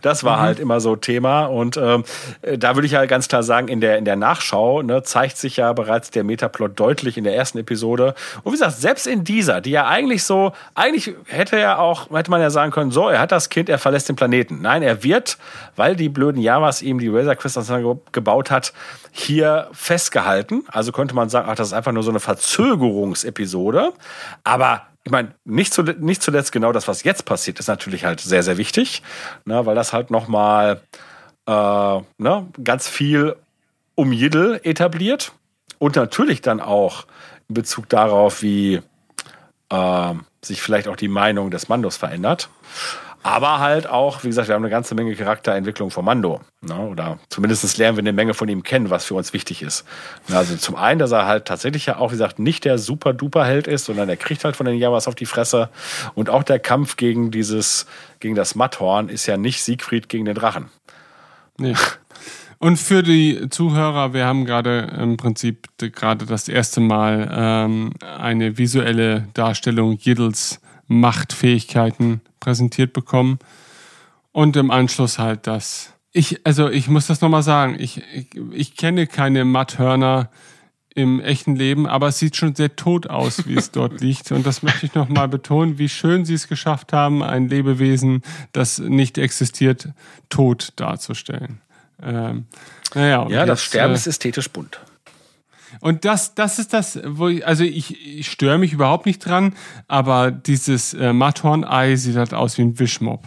Speaker 4: Das war halt immer so Thema. Und ähm, äh, da würde ich halt ganz klar sagen, in der, in der Nachschau ne, zeigt sich ja bereits der Metaplot deutlich in der ersten Episode. Und wie gesagt, selbst in dieser, die ja eigentlich so, eigentlich hätte ja auch, hätte man ja sagen können, so, er hat das Kind, er verlässt den Planeten. Nein, er wird, weil die blöden Javas ihm die Razor Crystals gebaut hat, hier festgehalten. Also könnte man sagen, ach, das ist einfach nur so eine Verzögerungsepisode. Aber ich meine, nicht, zu, nicht zuletzt genau das, was jetzt passiert, ist natürlich halt sehr, sehr wichtig, ne, weil das halt nochmal äh, ne, ganz viel um Jiddel etabliert und natürlich dann auch in Bezug darauf, wie äh, sich vielleicht auch die Meinung des Mandos verändert. Aber halt auch, wie gesagt, wir haben eine ganze Menge Charakterentwicklung von Mando. Ne? Oder zumindest lernen wir eine Menge von ihm kennen, was für uns wichtig ist. Na, Also zum einen, dass er halt tatsächlich ja auch, wie gesagt, nicht der super-duper-Held ist, sondern er kriegt halt von den Jawas auf die Fresse. Und auch der Kampf gegen dieses, gegen das Matthorn ist ja nicht Siegfried gegen den Drachen.
Speaker 3: Nee. Und für die Zuhörer, wir haben gerade im Prinzip de- gerade das erste Mal ähm, eine visuelle Darstellung Jiddles Machtfähigkeiten präsentiert bekommen. Und im Anschluss halt das. Ich, also ich muss das nochmal sagen, ich, ich, ich kenne keine Matthörner im echten Leben, aber es sieht schon sehr tot aus, wie es dort [laughs] liegt. Und das möchte ich nochmal betonen, wie schön sie es geschafft haben, ein Lebewesen, das nicht existiert, tot darzustellen. Ähm, naja,
Speaker 4: Ja, das
Speaker 3: jetzt,
Speaker 4: Sterben
Speaker 3: äh,
Speaker 4: ist ästhetisch bunt.
Speaker 3: Und das, das ist das, wo ich, also ich, ich störe mich überhaupt nicht dran, aber dieses äh, Matthorn-Ei sieht halt aus wie ein Wischmob.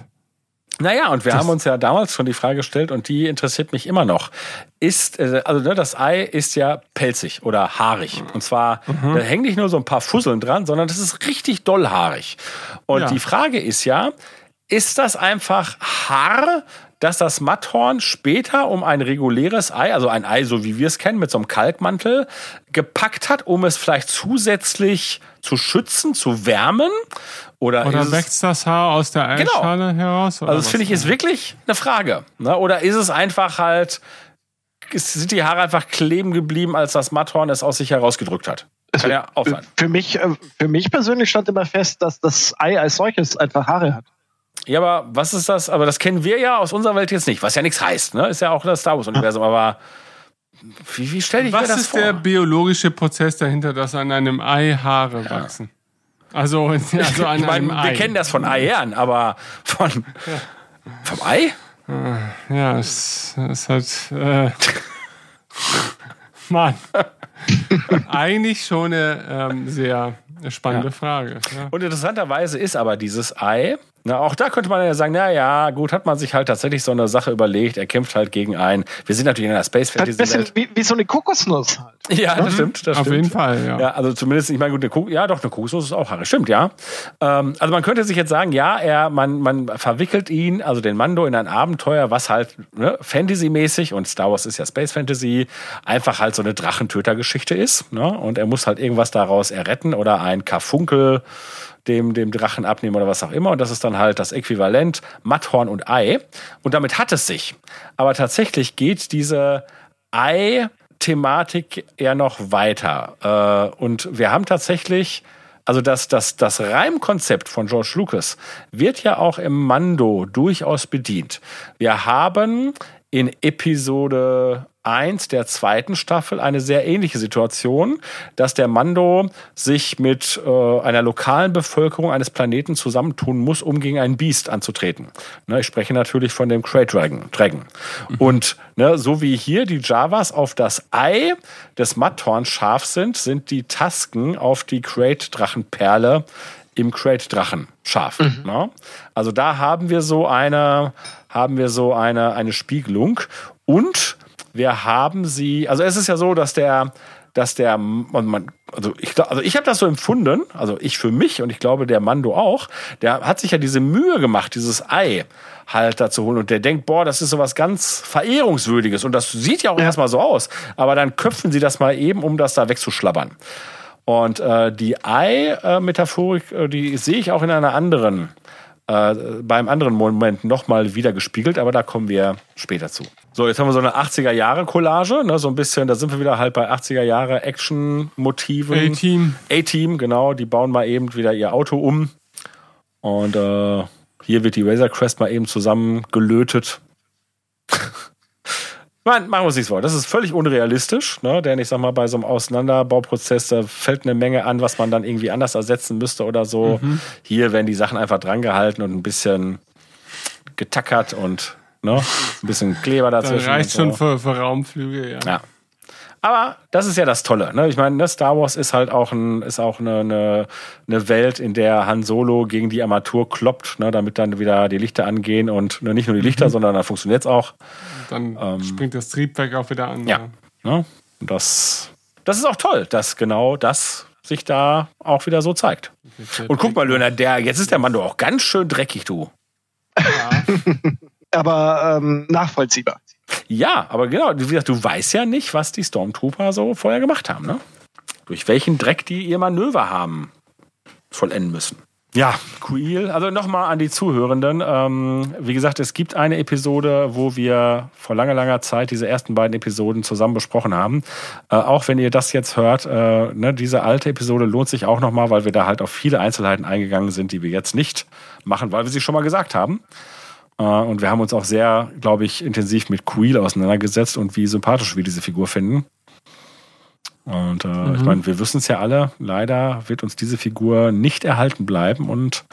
Speaker 4: Naja, und wir haben uns ja damals schon die Frage gestellt und die interessiert mich immer noch. Ist, äh, also ne, das Ei ist ja pelzig oder haarig. Und zwar, da hängen nicht nur so ein paar Fusseln dran, sondern das ist richtig doll haarig. Und
Speaker 3: Ja.
Speaker 4: die Frage ist ja, ist das einfach Haar, dass das Matthorn später um ein reguläres Ei, also ein Ei, so wie wir es kennen, mit so einem Kalkmantel, gepackt hat, um es vielleicht zusätzlich zu schützen, zu wärmen? Oder,
Speaker 3: Oder
Speaker 4: ist es-
Speaker 3: wächst das Haar aus der
Speaker 4: Genau.
Speaker 3: Eierschale heraus? oder
Speaker 4: also das finde ich ist wirklich eine Frage. Ne? Oder ist es einfach halt, sind die Haare einfach kleben geblieben, als das Matthorn es aus sich herausgedrückt hat? Kann ja auch sein.
Speaker 5: Für mich, äh, für mich persönlich stand immer fest, dass das Ei als solches einfach Haare hat.
Speaker 4: Ja, aber was ist das? Aber das kennen wir ja aus unserer Welt jetzt nicht, was ja nichts heißt. Ne? Ist ja auch das Star Wars-Universum, aber wie, wie stelle ich mir
Speaker 3: Was
Speaker 4: das
Speaker 3: ist
Speaker 4: vor?
Speaker 3: der biologische Prozess dahinter, dass an einem Ei Haare wachsen? Also, [laughs] also an
Speaker 4: ich
Speaker 3: einem
Speaker 4: meine,
Speaker 3: Ei.
Speaker 4: wir kennen das von Eiern, aber von vom Ei?
Speaker 3: Ja, es es ist halt. Äh, Mann. Eigentlich schon eine ähm, sehr spannende
Speaker 4: Ja.
Speaker 3: Frage. Ja.
Speaker 4: Und interessanterweise ist aber dieses Ei, na, auch da könnte man ja sagen, na ja, gut, hat man sich halt tatsächlich so eine Sache überlegt, er kämpft halt gegen ein, wir sind natürlich in einer Space
Speaker 5: Ein
Speaker 4: Fantasy
Speaker 5: bisschen
Speaker 4: Welt.
Speaker 5: wie, wie so eine Kokosnuss halt. [laughs]
Speaker 4: Ja, das stimmt, das
Speaker 3: Auf
Speaker 4: stimmt.
Speaker 3: jeden Fall, ja.
Speaker 4: Ja, also zumindest, ich meine, gut, eine Kuh, ja doch, eine Kokosnuss ist auch Harry. Stimmt, ja. Ähm, also man könnte sich jetzt sagen, ja, er, man, man verwickelt ihn, also den Mando, in ein Abenteuer, was halt ne, Fantasy-mäßig und Star Wars ist ja Space Fantasy, einfach halt so eine Drachentöter-Geschichte ist. Ne? Und er muss halt irgendwas daraus erretten oder ein Karfunkel dem, dem Drachen abnehmen oder was auch immer. Und das ist dann halt das Äquivalent Matthorn und Ei. Und damit hat es sich. Aber tatsächlich geht diese Ei Thematik eher noch weiter. Äh, und wir haben tatsächlich, also das, das, das Reimkonzept von George Lucas wird ja auch im Mando durchaus bedient. Wir haben in Episode 1 der zweiten Staffel eine sehr ähnliche Situation, dass der Mando sich mit äh, einer lokalen Bevölkerung eines Planeten zusammentun muss, um gegen einen Beast anzutreten. Ne, ich spreche natürlich von dem Krayt Dragon. Dragon. Und ne, so wie hier die Javas auf das Ei des Matthorn scharf sind, sind die Tasken auf die Krayt Drachenperle im Krayt Drachen scharf. Ne? Also da haben wir so eine, haben wir so eine, eine Spiegelung. Und wir haben sie, also es ist ja so, dass der, dass der, man, man, also ich, also ich habe das so empfunden, also ich für mich und ich glaube der Mando auch, der hat sich ja diese Mühe gemacht, dieses Ei halt da zu holen. Und der denkt, boah, das ist sowas ganz Verehrungswürdiges. Und das sieht ja auch erstmal so aus, aber dann köpfen sie das mal eben, um das da wegzuschlabbern. Und äh, die Ei-Metaphorik, äh, die sehe ich auch in einer anderen, äh, beim anderen Moment nochmal wieder gespiegelt, aber da kommen wir später zu. So, jetzt haben wir so eine 80er-Jahre-Collage, ne, so ein bisschen, da sind wir wieder halt bei 80er-Jahre-Action-Motiven.
Speaker 3: A-Team.
Speaker 4: A-Team, genau, die bauen mal eben wieder ihr Auto um. Und äh, hier wird die Razor Crest mal eben zusammengelötet. [laughs] Nein, machen wir uns nichts vor. Das ist völlig unrealistisch, ne? denn ich sag mal, bei so einem Auseinanderbauprozess, da fällt eine Menge an, was man dann irgendwie anders ersetzen müsste oder so. Hier werden die Sachen einfach drangehalten und ein bisschen getackert und ne? ein bisschen Kleber
Speaker 3: Das
Speaker 4: dazwischen.
Speaker 3: reicht
Speaker 4: und
Speaker 3: schon
Speaker 4: so.
Speaker 3: für, für Raumflüge, ja.
Speaker 4: Ja. Aber das ist ja das Tolle. Ne? Ich meine, ne, Star Wars ist halt auch, ein, ist auch eine, eine, eine Welt, in der Han Solo gegen die Armatur kloppt, ne, damit dann wieder die Lichter angehen und ne, nicht nur die
Speaker 3: Mhm.
Speaker 4: Lichter, sondern dann funktioniert es auch.
Speaker 3: Dann springt das Triebwerk auch wieder an.
Speaker 4: Ähm, Ja. Ne? Und Das, das ist auch toll, dass genau das sich da auch wieder so zeigt. Und guck mal, Löhner, der, jetzt ist der Mann doch auch ganz schön dreckig, du. [laughs]
Speaker 5: Aber ähm, nachvollziehbar.
Speaker 4: Ja, aber genau, wie gesagt, du weißt ja nicht, was die Stormtrooper so vorher gemacht haben, ne? Durch welchen Dreck die ihr Manöver haben vollenden müssen. Ja, Kuil, also nochmal an die Zuhörenden. Ähm, wie gesagt, es gibt eine Episode, wo wir vor langer, langer Zeit diese ersten beiden Episoden zusammen besprochen haben. Äh, auch wenn ihr das jetzt hört, äh, ne, diese alte Episode lohnt sich auch nochmal, weil wir da halt auf viele Einzelheiten eingegangen sind, die wir jetzt nicht machen, weil wir sie schon mal gesagt haben. Äh, Und wir haben uns auch sehr, glaube ich, intensiv mit Queel auseinandergesetzt und wie sympathisch wir diese Figur finden. Und äh, ich meine, wir wissen es ja alle, leider wird uns diese Figur nicht erhalten bleiben. Und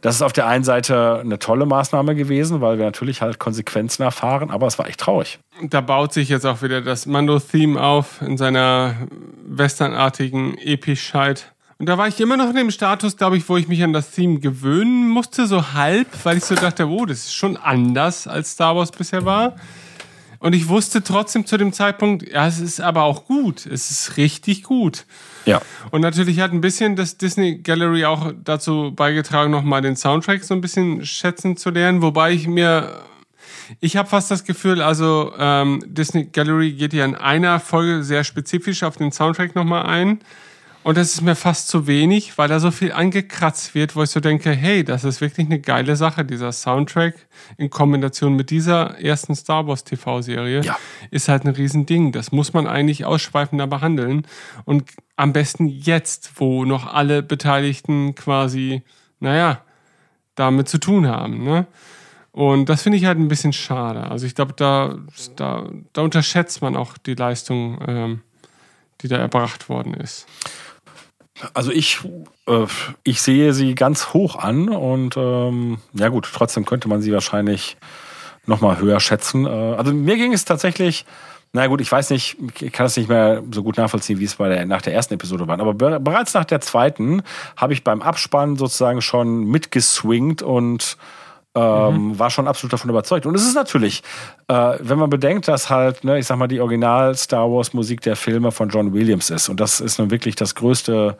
Speaker 4: das ist auf der einen Seite eine tolle Maßnahme gewesen, weil wir natürlich halt Konsequenzen erfahren, aber es war echt traurig.
Speaker 3: Da baut sich jetzt auch wieder das Mando-Theme auf in seiner westernartigen Epischheit. Und da war ich immer noch in dem Status, glaube ich, wo ich mich an das Theme gewöhnen musste, so halb, weil ich so dachte, oh, das ist schon anders, als Star Wars bisher war. Und ich wusste trotzdem zu dem Zeitpunkt, ja, es ist aber auch gut. Es ist richtig gut.
Speaker 4: Ja.
Speaker 3: Und natürlich hat ein bisschen das Disney Gallery auch dazu beigetragen, nochmal den Soundtrack so ein bisschen schätzen zu lernen. Wobei ich mir, ich habe fast das Gefühl, also ähm, Disney Gallery geht ja in einer Folge sehr spezifisch auf den Soundtrack nochmal ein. Und das ist mir fast zu wenig, weil da so viel angekratzt wird, wo ich so denke, hey, das ist wirklich eine geile Sache, dieser Soundtrack in Kombination mit dieser ersten Star Wars TV-Serie
Speaker 4: Ja.
Speaker 3: ist halt ein Riesending. Das muss man eigentlich ausschweifender behandeln. Und am besten jetzt, wo noch alle Beteiligten quasi, naja, damit zu tun haben. Ne? Und das finde ich halt ein bisschen schade. Also ich glaube, da, da, da unterschätzt man auch die Leistung, ähm, die da erbracht worden ist.
Speaker 4: Also ich, äh, ich sehe sie ganz hoch an und ähm, ja gut, trotzdem könnte man sie wahrscheinlich noch mal höher schätzen. Äh, also mir ging es tatsächlich Na gut, ich weiß nicht, ich kann es nicht mehr so gut nachvollziehen, wie es bei der, nach der ersten Episode war. Aber be bereits nach der zweiten habe ich beim Abspann sozusagen schon mitgeswingt und ähm, mhm. war schon absolut davon überzeugt. Und es ist natürlich, äh, wenn man bedenkt, dass halt, ne, ich sag mal, die Original-Star Wars-Musik der Filme von John Williams ist. Und das ist nun wirklich das größte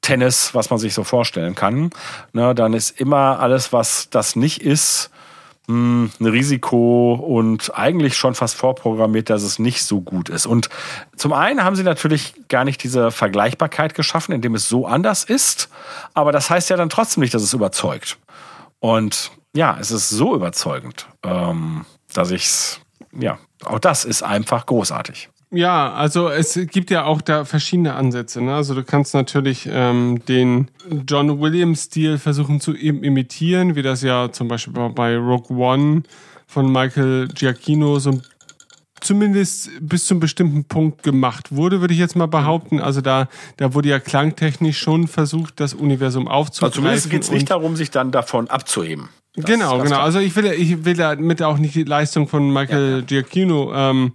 Speaker 4: Tennis, was man sich so vorstellen kann. Ne, dann ist immer alles, was das nicht ist, mh, hm, ein Risiko und eigentlich schon fast vorprogrammiert, dass es nicht so gut ist. Und zum einen haben sie natürlich gar nicht diese Vergleichbarkeit geschaffen, indem es so anders ist. Aber das heißt ja dann trotzdem nicht, dass es überzeugt. Und ja, es ist so überzeugend, ähm, dass ich's, ja, auch das ist einfach großartig.
Speaker 3: Ja, also es gibt ja auch da verschiedene Ansätze. Ne? Also du kannst natürlich ähm, den John Williams-Stil versuchen zu im imitieren, wie das ja zum Beispiel bei Rogue One von Michael Giacchino so zumindest bis zum bestimmten Punkt gemacht wurde, würde ich jetzt mal behaupten. Also da, da wurde ja klangtechnisch schon versucht, das Universum aufzugreifen. Also
Speaker 4: zumindest geht es nicht darum, sich dann davon abzuheben.
Speaker 3: Das, genau, genau. Also ich will, ich will damit auch nicht die Leistung von Michael ja, ja. Giacchino ähm,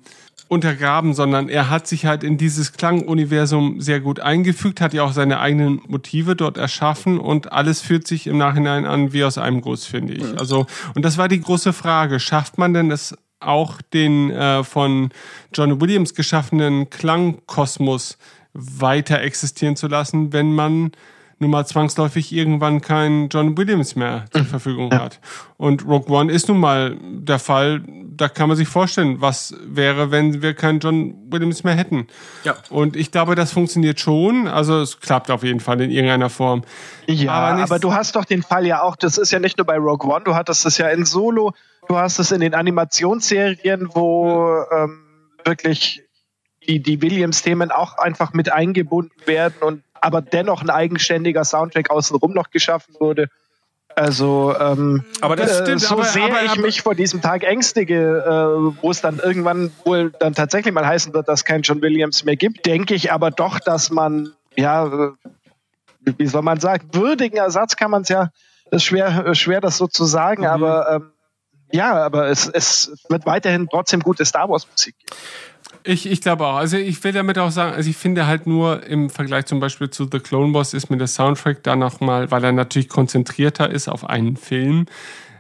Speaker 3: untergraben, sondern er hat sich halt in dieses Klanguniversum sehr gut eingefügt, hat ja auch seine eigenen Motive dort erschaffen und alles fühlt sich im Nachhinein an wie aus einem Guss, finde ich. Also, und das war die große Frage. Schafft man denn es auch den äh, von John Williams geschaffenen Klangkosmos weiter existieren zu lassen, wenn man nun mal zwangsläufig irgendwann keinen John Williams mehr zur mhm. Verfügung ja. hat. Und Rogue One ist nun mal der Fall, da kann man sich vorstellen, was wäre, wenn wir keinen John Williams mehr hätten.
Speaker 4: Ja.
Speaker 3: Und ich glaube, das funktioniert schon. Also es klappt auf jeden Fall in irgendeiner Form.
Speaker 5: Ja, aber, aber du hast doch den Fall ja auch, das ist ja nicht nur bei Rogue One, du hattest es ja in Solo, du hast es in den Animationsserien, wo ähm, wirklich die, die Williams-Themen auch einfach mit eingebunden werden und aber dennoch ein eigenständiger Soundtrack außenrum noch geschaffen wurde. Also, ähm,
Speaker 3: aber das
Speaker 5: äh,
Speaker 3: stimmt,
Speaker 5: so
Speaker 3: aber,
Speaker 5: sehr
Speaker 3: aber,
Speaker 5: ich mich vor diesem Tag ängstige, äh, wo es dann irgendwann wohl dann tatsächlich mal heißen wird, dass kein John Williams mehr gibt, denke ich aber doch, dass man, ja, äh, wie soll man sagen, würdigen Ersatz kann man es ja, ist schwer, schwer das so zu sagen, mhm. aber ähm, ja, aber es, es wird weiterhin trotzdem gute Star Wars Musik.
Speaker 3: Ich, ich glaube auch. Also ich will damit auch sagen, also ich finde halt nur im Vergleich zum Beispiel zu The Clone Wars ist mir der Soundtrack da nochmal, weil er natürlich konzentrierter ist auf einen Film,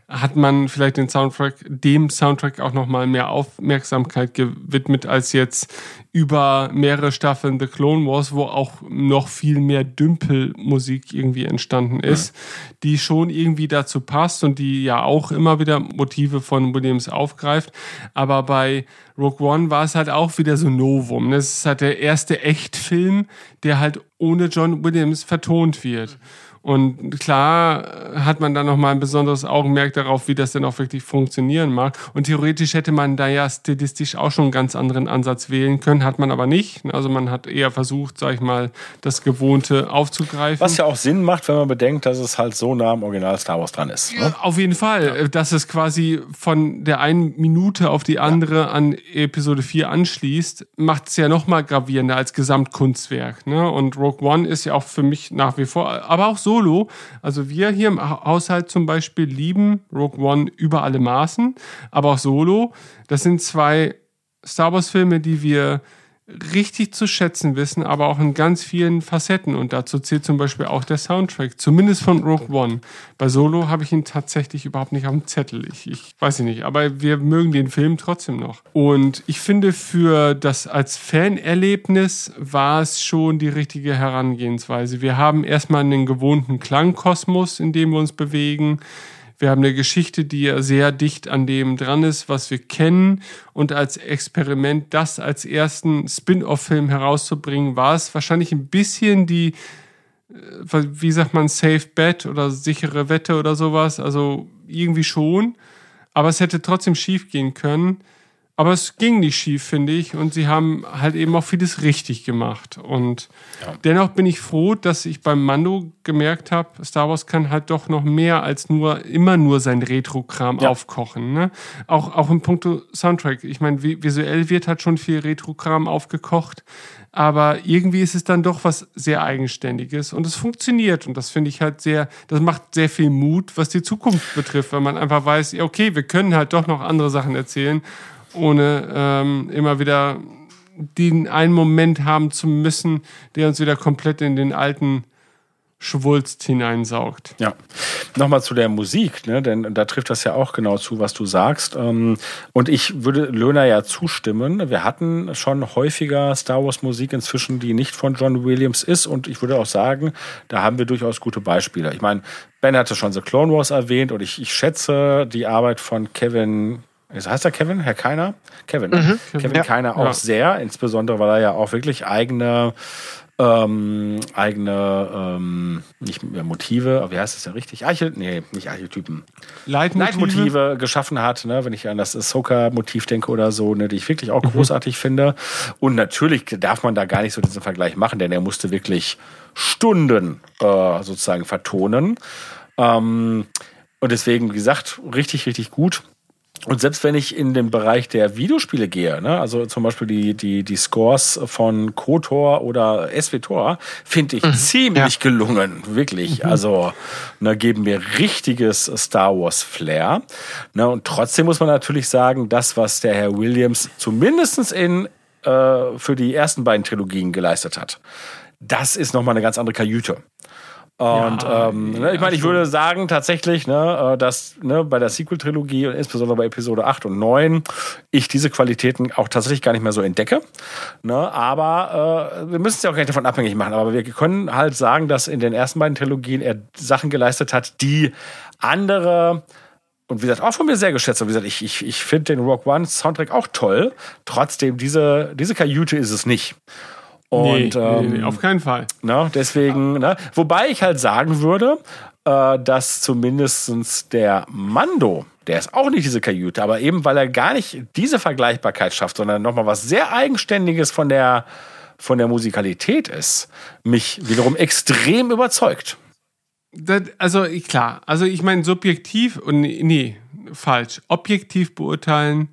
Speaker 3: hat man vielleicht den Soundtrack, dem Soundtrack auch nochmal mehr Aufmerksamkeit gewidmet als jetzt über mehrere Staffeln The Clone Wars, wo auch noch viel mehr Dümpelmusik irgendwie entstanden ist, ja. die schon irgendwie dazu passt und die ja auch immer wieder Motive von Williams aufgreift. Aber bei Rogue One war es halt auch wieder so Novum. Das ist halt der erste Echtfilm, der halt ohne John Williams vertont wird. Mhm. Und klar hat man dann nochmal ein besonderes Augenmerk darauf, wie das denn auch wirklich funktionieren mag. Und theoretisch hätte man da ja stilistisch auch schon einen ganz anderen Ansatz wählen können, hat man aber nicht. Also man hat eher versucht, sag ich mal, das Gewohnte aufzugreifen.
Speaker 4: Was ja auch Sinn macht, wenn man bedenkt, dass es halt so nah am Original Star Wars dran ist. Ne?
Speaker 3: Ja, auf jeden Fall. Ja. Dass es quasi von der einen Minute auf die andere ja. an Episode 4 anschließt, macht es ja nochmal gravierender als Gesamtkunstwerk. Ne? Und Rogue One ist ja auch für mich nach wie vor, aber auch so Solo. Also wir hier im Haushalt zum Beispiel lieben Rogue One über alle Maßen, aber auch Solo. Das sind zwei Star Wars-Filme, die wir richtig zu schätzen wissen, aber auch in ganz vielen Facetten. Und dazu zählt zum Beispiel auch der Soundtrack, zumindest von Rogue One. Bei Solo habe ich ihn tatsächlich überhaupt nicht auf dem Zettel. Ich, ich weiß nicht, aber wir mögen den Film trotzdem noch. Und ich finde, für das als Fanerlebnis war es schon die richtige Herangehensweise. Wir haben erstmal einen gewohnten Klangkosmos, in dem wir uns bewegen. Wir haben eine Geschichte, die ja sehr dicht an dem dran ist, was wir kennen. Und als Experiment, das als ersten Spin-off-Film herauszubringen, war es wahrscheinlich ein bisschen die, äh, wie sagt man, Safe Bet oder sichere Wette oder sowas. Also irgendwie schon. Aber es hätte trotzdem schief gehen können. Aber es ging nicht schief, finde ich. Und sie haben halt eben auch vieles richtig gemacht. Und ja. dennoch bin ich froh, dass ich beim Mando gemerkt habe, Star Wars kann halt doch noch mehr als nur immer nur sein Retro-Kram ja. aufkochen. Ne? Auch, auch im Punkto Soundtrack. Ich meine, visuell wird halt schon viel Retro-Kram aufgekocht. Aber irgendwie ist es dann doch was sehr Eigenständiges und es funktioniert. Und das finde ich halt sehr, das macht sehr viel Mut, was die Zukunft betrifft, weil man einfach weiß, okay, wir können halt doch noch andere Sachen erzählen ohne ähm, immer wieder den einen Moment haben zu müssen, der uns wieder komplett in den alten Schwulst hineinsaugt.
Speaker 4: Ja, nochmal zu der Musik, ne? denn da trifft das ja auch genau zu, was du sagst. Ähm, Und ich würde Löhner ja zustimmen. Wir hatten schon häufiger Star Wars Musik inzwischen, die nicht von John Williams ist. Und ich würde auch sagen, da haben wir durchaus gute Beispiele. Ich meine, Ben hatte schon The Clone Wars erwähnt und ich, ich schätze die Arbeit von Kevin Heißt er Kevin? Herr Keiner? Kevin. ne? Kevin
Speaker 5: Ja.
Speaker 4: Keiner auch
Speaker 3: Ja.
Speaker 4: sehr, insbesondere weil er ja auch wirklich eigene ähm, eigene ähm, nicht mehr Motive, aber wie heißt das denn richtig? Arche nee, nicht Archetypen.
Speaker 3: Leitmotive.
Speaker 4: Leitmotive geschaffen hat, ne, wenn ich an das Ahsoka-Motiv denke oder so, ne, die ich wirklich auch großartig finde. Und natürlich darf man da gar nicht so diesen Vergleich machen, denn er musste wirklich Stunden äh, sozusagen vertonen. Ähm, und deswegen, wie gesagt, richtig, richtig gut. Und selbst wenn ich in den Bereich der Videospiele gehe, ne, also zum Beispiel die, die, die Scores von KOTOR oder SWTOR, finde ich ziemlich gelungen, wirklich. Also ne, geben mir richtiges Star Wars Flair. Ne, und trotzdem muss man natürlich sagen, das, was der Herr Williams zumindestens in äh, für die ersten beiden Trilogien geleistet hat, das ist nochmal eine ganz andere Kajüte. Und
Speaker 3: Ja,
Speaker 4: ähm,
Speaker 3: ja,
Speaker 4: ne, ich meine, ich
Speaker 3: schon.
Speaker 4: würde sagen tatsächlich, ne, äh, dass ne, bei der Sequel-Trilogie und insbesondere bei Episode 8 und 9 ich diese Qualitäten auch tatsächlich gar nicht mehr so entdecke. Ne, aber äh, wir müssen es ja auch gar nicht davon abhängig machen. Aber wir können halt sagen, dass in den ersten beiden Trilogien er Sachen geleistet hat, die andere und wie gesagt, auch von mir sehr geschätzt. Und wie gesagt, ich, ich, ich finde den Rock One Soundtrack auch toll. Trotzdem, diese, diese Kajüte ist es nicht. Und
Speaker 3: nee,
Speaker 4: ähm,
Speaker 3: nee, nee, auf keinen Fall.
Speaker 4: Ne? Deswegen, ne? wobei ich halt sagen würde, äh, dass zumindestens der Mando, der ist auch nicht diese Kajüte, aber eben weil er gar nicht diese Vergleichbarkeit schafft, sondern nochmal was sehr Eigenständiges von der, von der Musikalität ist, mich wiederum extrem überzeugt.
Speaker 3: Das, also klar, also ich meine subjektiv und nee, falsch. Objektiv beurteilen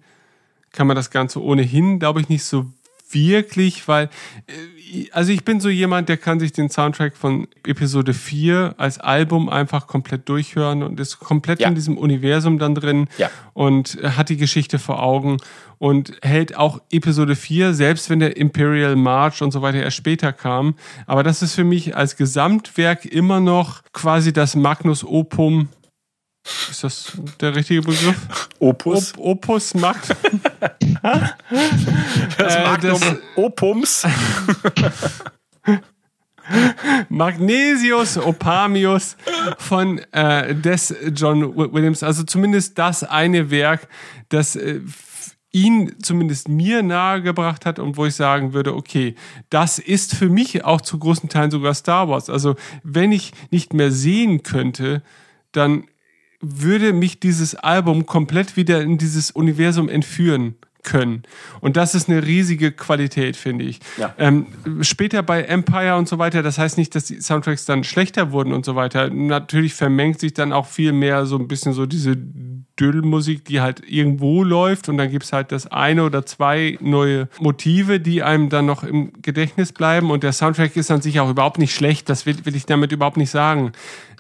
Speaker 3: kann man das Ganze ohnehin, glaube ich, nicht so wirklich, weil äh, also ich bin so jemand, der kann sich den Soundtrack von Episode 4 als Album einfach komplett durchhören und ist komplett
Speaker 4: Ja.
Speaker 3: in diesem Universum dann drin
Speaker 4: Ja.
Speaker 3: und äh, hat die Geschichte vor Augen und hält auch Episode 4, selbst wenn der Imperial March und so weiter erst später kam. Aber das ist für mich als Gesamtwerk immer noch quasi das Magnus Opum. Ist das der richtige Begriff?
Speaker 4: Opus,
Speaker 3: Op Opus Magnus. [laughs]
Speaker 4: das
Speaker 3: äh,
Speaker 4: Magnum
Speaker 3: das-
Speaker 4: Opums. [laughs]
Speaker 3: Magnesius Opamius von äh, des John Wi- Williams. Also zumindest das eine Werk, das äh, ihn zumindest mir nahegebracht hat und wo ich sagen würde, okay, das ist für mich auch zu großen Teilen sogar Star Wars. Also wenn ich nicht mehr sehen könnte, dann würde mich dieses Album komplett wieder in dieses Universum entführen können. Und das ist eine riesige Qualität, finde ich.
Speaker 4: Ja.
Speaker 3: Ähm, später bei Empire und so weiter, das heißt nicht, dass die Soundtracks dann schlechter wurden und so weiter. Natürlich vermengt sich dann auch viel mehr so ein bisschen so diese Dödelmusik, die halt irgendwo läuft und dann gibt's halt das eine oder zwei neue Motive, die einem dann noch im Gedächtnis bleiben und der Soundtrack ist an sich auch überhaupt nicht schlecht, das will, will ich damit überhaupt nicht sagen.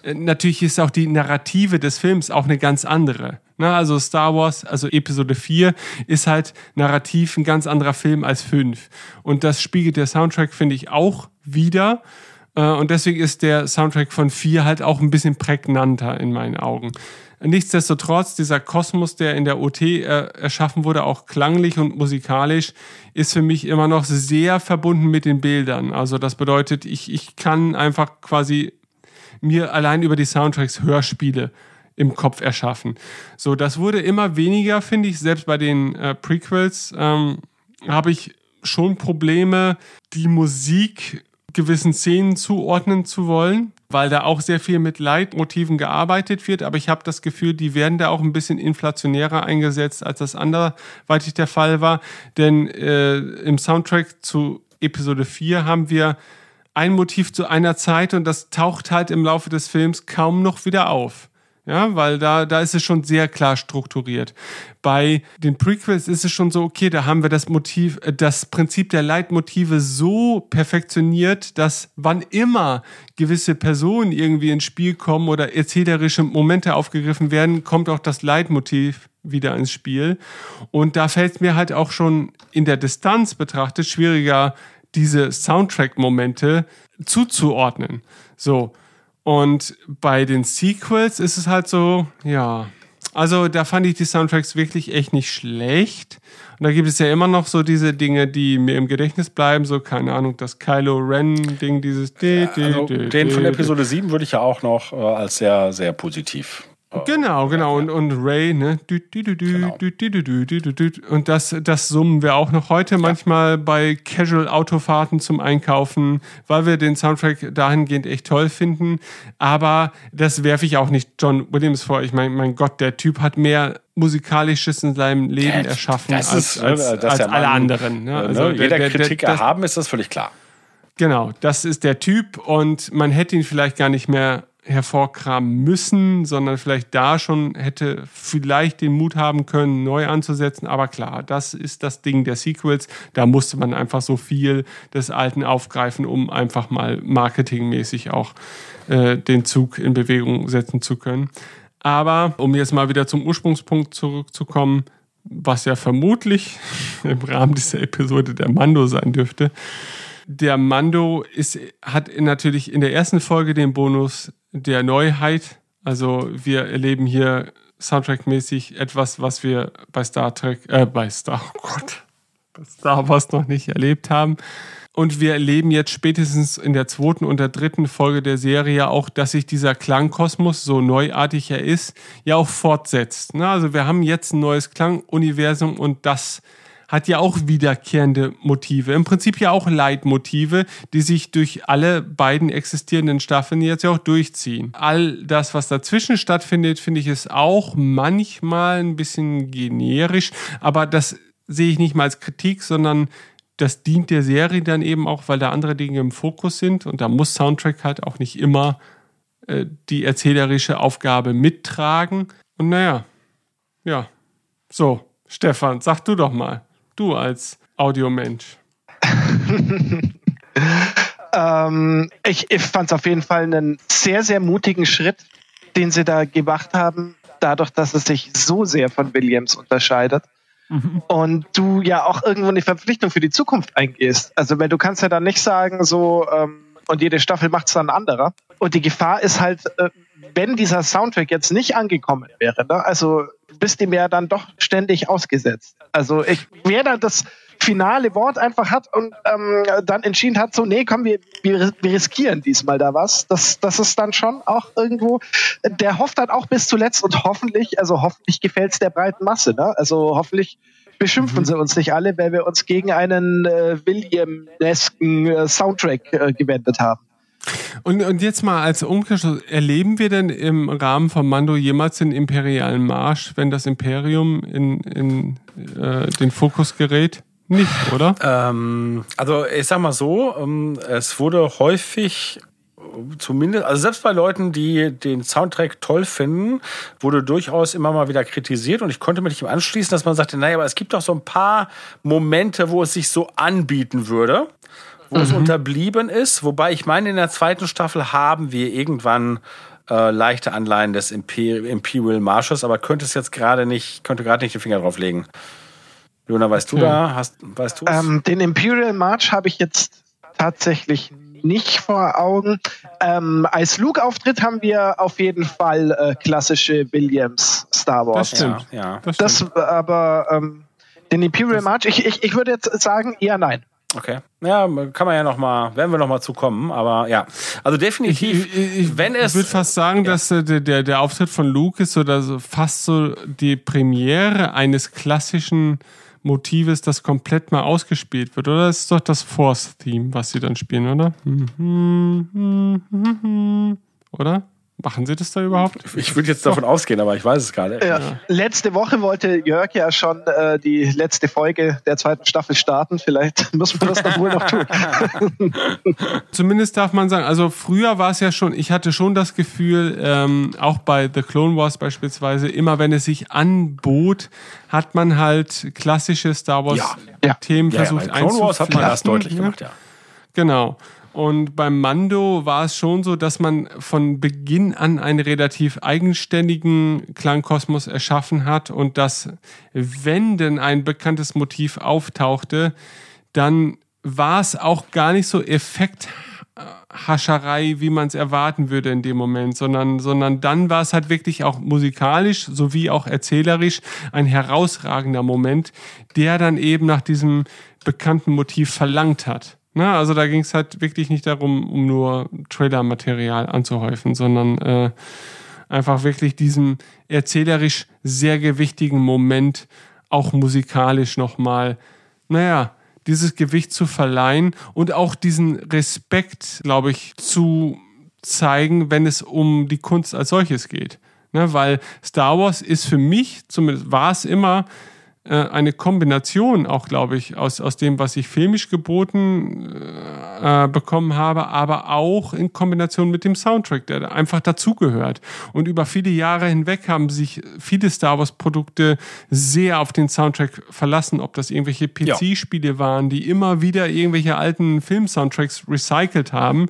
Speaker 3: Äh, Natürlich ist auch die Narrative des Films auch eine ganz andere. Ne? Also Star Wars, also Episode 4, ist halt narrativ ein ganz anderer Film als 5. Und das spiegelt der Soundtrack, finde ich, auch wieder. Äh, Und deswegen ist der Soundtrack von 4 halt auch ein bisschen prägnanter in meinen Augen. Nichtsdestotrotz, dieser Kosmos, der in der OT äh, erschaffen wurde, auch klanglich und musikalisch, ist für mich immer noch sehr verbunden mit den Bildern. Also das bedeutet, ich, ich kann einfach quasi mir allein über die Soundtracks Hörspiele im Kopf erschaffen. So, das wurde immer weniger, finde ich, selbst bei den äh, Prequels ähm, habe ich schon Probleme, die Musik gewissen Szenen zuordnen zu wollen, weil da auch sehr viel mit Leitmotiven gearbeitet wird, aber ich habe das Gefühl, die werden da auch ein bisschen inflationärer eingesetzt, als das anderweitig der Fall war, denn äh, im Soundtrack zu Episode 4 haben wir ein Motiv zu einer Zeit und das taucht halt im Laufe des Films kaum noch wieder auf. Ja, weil da, da ist es schon sehr klar strukturiert. Bei den Prequels ist es schon so, okay, da haben wir das Motiv, äh, das Prinzip der Leitmotive so perfektioniert, dass wann immer gewisse Personen irgendwie ins Spiel kommen oder erzählerische Momente aufgegriffen werden, kommt auch das Leitmotiv wieder ins Spiel. Und da fällt es mir halt auch schon in der Distanz betrachtet schwieriger, diese Soundtrack-Momente zuzuordnen. So. Und bei den Sequels ist es halt so, ja. Also da fand ich die Soundtracks wirklich echt nicht schlecht. Und da gibt es ja immer noch so diese Dinge, die mir im Gedächtnis bleiben, so keine Ahnung, das Kylo Ren-Ding, dieses.
Speaker 4: Also, den von Episode 7 würde ich ja auch noch äh, als sehr, sehr positiv
Speaker 3: Genau, genau. Und, und Ray, ne? Und das, das summen wir auch noch heute manchmal bei Casual-Autofahrten zum Einkaufen, weil wir den Soundtrack dahingehend echt toll finden. Aber das werfe ich auch nicht John Williams vor. Ich meine, mein Gott, der Typ hat mehr Musikalisches in seinem Leben erschaffen
Speaker 4: das
Speaker 3: als,
Speaker 4: ist,
Speaker 3: als,
Speaker 4: dass
Speaker 3: als
Speaker 4: der
Speaker 3: alle anderen. Ne?
Speaker 4: Äh,
Speaker 3: Also
Speaker 4: ne?
Speaker 3: der-
Speaker 4: Jeder
Speaker 3: der- der-
Speaker 4: Kritik erhaben ist das völlig klar.
Speaker 3: Genau, das ist der Typ und man hätte ihn vielleicht gar nicht mehr hervorkramen müssen, sondern vielleicht da schon hätte vielleicht den Mut haben können, neu anzusetzen. Aber klar, das ist das Ding der Sequels. Da musste man einfach so viel des Alten aufgreifen, um einfach mal marketingmäßig auch äh, den Zug in Bewegung setzen zu können. Aber um jetzt mal wieder zum Ursprungspunkt zurückzukommen, was ja vermutlich [laughs] im Rahmen dieser Episode der Mando sein dürfte, der Mando ist, hat natürlich in der ersten Folge den Bonus der Neuheit. Also wir erleben hier Soundtrack-mäßig etwas, was wir bei Star Trek, äh, bei Star, oh Gott, bei Star Wars noch nicht erlebt haben. Und wir erleben jetzt spätestens in der zweiten und der dritten Folge der Serie auch, dass sich dieser Klangkosmos, so neuartig er ist, ja auch fortsetzt. Also wir haben jetzt ein neues Klanguniversum und das hat ja auch wiederkehrende Motive. Im Prinzip ja auch Leitmotive, die sich durch alle beiden existierenden Staffeln jetzt ja auch durchziehen. All das, was dazwischen stattfindet, finde ich, ist auch manchmal ein bisschen generisch, aber das sehe ich nicht mal als Kritik, sondern das dient der Serie dann eben auch, weil da andere Dinge im Fokus sind und da muss Soundtrack halt auch nicht immer äh, die erzählerische Aufgabe mittragen. Und naja, ja. So, Stefan, sag du doch mal, du als Audiomensch. [laughs]
Speaker 5: Ähm, ich ich fand es auf jeden Fall einen sehr, sehr mutigen Schritt, den sie da gemacht haben, dadurch, dass es sich so sehr von Williams unterscheidet. Und du ja auch irgendwo eine Verpflichtung für die Zukunft eingehst. Also, weil du kannst ja dann nicht sagen, so, ähm, und jede Staffel macht es dann ein anderer. Und die Gefahr ist halt, äh, wenn dieser Soundtrack jetzt nicht angekommen wäre, ne? also bist ihm ja dann doch ständig ausgesetzt. Also ich, wer da das finale Wort einfach hat und ähm, dann entschieden hat, so, nee, komm, wir, wir, wir riskieren diesmal da was. Das, das ist dann schon auch irgendwo, der hofft dann auch bis zuletzt und hoffentlich, also hoffentlich gefällt es der breiten Masse. Ne? Also hoffentlich beschimpfen sie uns nicht alle, weil wir uns gegen einen äh, William-esken äh, Soundtrack äh, gewendet haben.
Speaker 3: Und, und jetzt mal als Umkehrschluss, erleben wir denn im Rahmen von Mando jemals den imperialen Marsch, wenn das Imperium in, in äh, den Fokus gerät? Nicht, oder?
Speaker 4: Ähm, also ich sag mal so, ähm, es wurde häufig zumindest, also selbst bei Leuten, die den Soundtrack toll finden, wurde durchaus immer mal wieder kritisiert und ich konnte mich anschließen, dass man sagte, naja, aber es gibt doch so ein paar Momente, wo es sich so anbieten würde, wo es unterblieben ist, wobei ich meine, in der zweiten Staffel haben wir irgendwann äh, leichte Anleihen des Imper Imperial Marsches, aber könnte es jetzt gerade nicht, könnte gerade nicht den Finger drauf legen. Jona, weißt du da? Hast, weißt du
Speaker 5: Ähm, den Imperial March habe ich jetzt tatsächlich nicht vor Augen. Ähm, als Luke-Auftritt haben wir auf jeden Fall äh, klassische Williams Star Wars.
Speaker 3: Das stimmt.
Speaker 4: Ja, ja.
Speaker 3: Das
Speaker 5: Das
Speaker 3: stimmt.
Speaker 5: aber ähm, den Imperial March, ich, ich, ich würde jetzt sagen, eher nein.
Speaker 4: Okay. Ja, kann man ja noch mal, werden wir noch mal zukommen, aber ja. Also definitiv,
Speaker 3: ich, ich,
Speaker 4: wenn es
Speaker 3: Ich würde fast sagen, dass äh, der, der, der Auftritt von Luke ist oder so fast so die Premiere eines klassischen Motives, das komplett mal ausgespielt wird. Oder das ist doch das Force-Theme, was sie dann spielen, oder? Oder? Machen sie das da überhaupt?
Speaker 4: ich würde jetzt davon ausgehen, aber ich weiß es gerade.
Speaker 5: Ja. Letzte Woche wollte Jörg ja schon äh, die letzte Folge der zweiten Staffel starten. Vielleicht [laughs] muss man das doch wohl noch tun. [laughs]
Speaker 3: Zumindest darf man sagen, also früher war es ja schon, ich hatte schon das Gefühl, ähm, auch bei The Clone Wars beispielsweise, immer wenn es sich anbot, hat man halt klassische Star Wars
Speaker 4: Ja.
Speaker 5: Ja.
Speaker 3: Themen
Speaker 4: Ja, ja,
Speaker 3: versucht
Speaker 4: bei Clone Wars hat man das deutlich gemacht, ja.
Speaker 3: Genau. Und beim Mando war es schon so, dass man von Beginn an einen relativ eigenständigen Klangkosmos erschaffen hat und dass, wenn denn ein bekanntes Motiv auftauchte, dann war es auch gar nicht so Effekthascherei, wie man es erwarten würde in dem Moment, sondern, sondern dann war es halt wirklich auch musikalisch sowie auch erzählerisch ein herausragender Moment, der dann eben nach diesem bekannten Motiv verlangt hat. Na, also da ging es halt wirklich nicht darum, um nur Trailer-Material anzuhäufen, sondern äh, einfach wirklich diesem erzählerisch sehr gewichtigen Moment auch musikalisch nochmal, naja, dieses Gewicht zu verleihen und auch diesen Respekt, glaube ich, zu zeigen, wenn es um die Kunst als solches geht. Ne, weil Star Wars ist für mich, zumindest war es immer, eine Kombination auch, glaube ich, aus, aus dem, was ich filmisch geboten äh, bekommen habe, aber auch in Kombination mit dem Soundtrack, der einfach dazugehört. Und über viele Jahre hinweg haben sich viele Star Wars-Produkte sehr auf den Soundtrack verlassen, ob das irgendwelche PC-Spiele waren, die immer wieder irgendwelche alten Film-Soundtracks recycelt haben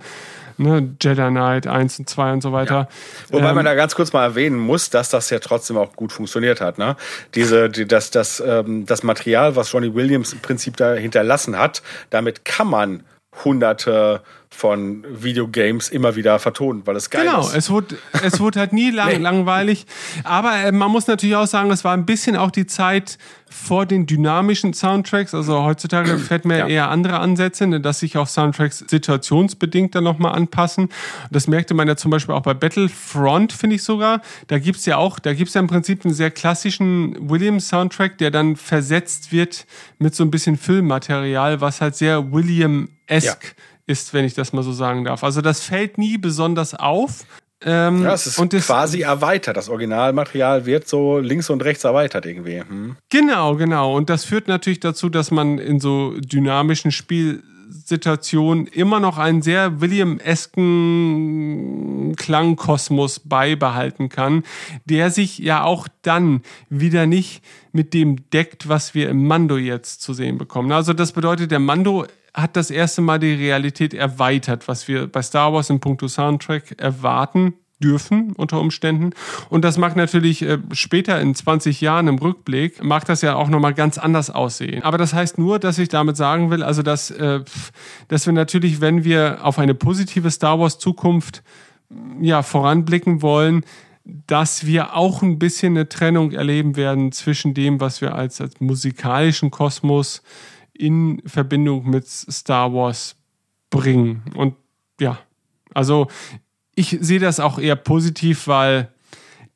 Speaker 3: ne, Jedi Knight 1 und 2 und so weiter. Ja.
Speaker 4: Wobei ähm, man da ganz kurz mal erwähnen muss, dass das ja trotzdem auch gut funktioniert hat. Ne? Diese, die, das, das, ähm, das Material, was Johnny Williams im Prinzip da hinterlassen hat, damit kann man hunderte von Videogames immer wieder vertonen, weil es geil
Speaker 3: genau,
Speaker 4: ist.
Speaker 3: Genau, es wurde, es wurde halt nie lang, [laughs] nee. langweilig. Aber äh, man muss natürlich auch sagen, es war ein bisschen auch die Zeit vor den dynamischen Soundtracks. Also heutzutage [clears throat] fällt mir ja. eher andere Ansätze, ne, dass sich auch Soundtracks situationsbedingt dann nochmal anpassen. Das merkte man ja zum Beispiel auch bei Battlefront, finde ich sogar. Da gibt's ja auch, da gibt's ja im Prinzip einen sehr klassischen Williams-Soundtrack, der dann versetzt wird mit so ein bisschen Füllmaterial, was halt sehr William-esque ja ist, wenn ich das mal so sagen darf. Also das fällt nie besonders auf.
Speaker 4: Ähm, ja, es ist und quasi erweitert. Das Originalmaterial wird so links und rechts erweitert irgendwie. Hm.
Speaker 3: Genau, genau. Und das führt natürlich dazu, dass man in so dynamischen Spielsituationen immer noch einen sehr William-esken Klangkosmos beibehalten kann, der sich ja auch dann wieder nicht mit dem deckt, was wir im Mando jetzt zu sehen bekommen. Also das bedeutet, der Mando hat das erste Mal die Realität erweitert, was wir bei Star Wars in puncto Soundtrack erwarten dürfen unter Umständen. Und das mag natürlich äh, später in 20 Jahren im Rückblick, mag das ja auch nochmal ganz anders aussehen. Aber das heißt nur, dass ich damit sagen will, also dass, äh, dass wir natürlich, wenn wir auf eine positive Star Wars Zukunft ja, voranblicken wollen, dass wir auch ein bisschen eine Trennung erleben werden zwischen dem, was wir als, als musikalischen Kosmos in Verbindung mit Star Wars bringen. Und ja, also ich sehe das auch eher positiv, weil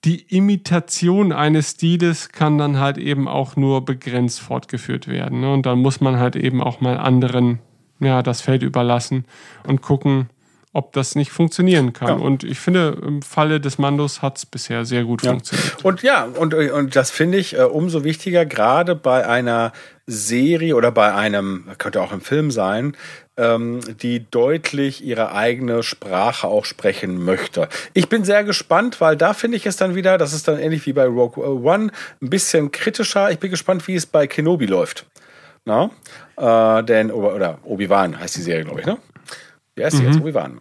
Speaker 3: die Imitation eines Stiles kann dann halt eben auch nur begrenzt fortgeführt werden. Ne? Und dann muss man halt eben auch mal anderen ja, das Feld überlassen und gucken, ob das nicht funktionieren kann. Ja. Und ich finde, im Falle des Mandos hat es bisher sehr gut ja. funktioniert.
Speaker 4: Und ja, und, und das finde ich äh, umso wichtiger, gerade bei einer Serie oder bei einem, könnte auch im Film sein, ähm, die deutlich ihre eigene Sprache auch sprechen möchte. Ich bin sehr gespannt, weil da finde ich es dann wieder, das ist dann ähnlich wie bei Rogue One, ein bisschen kritischer. Ich bin gespannt, wie es bei Kenobi läuft. Na? Äh, denn, oder Obi-Wan heißt die Serie, glaube ich, ne? Wie heißt die mhm. jetzt? Obi-Wan.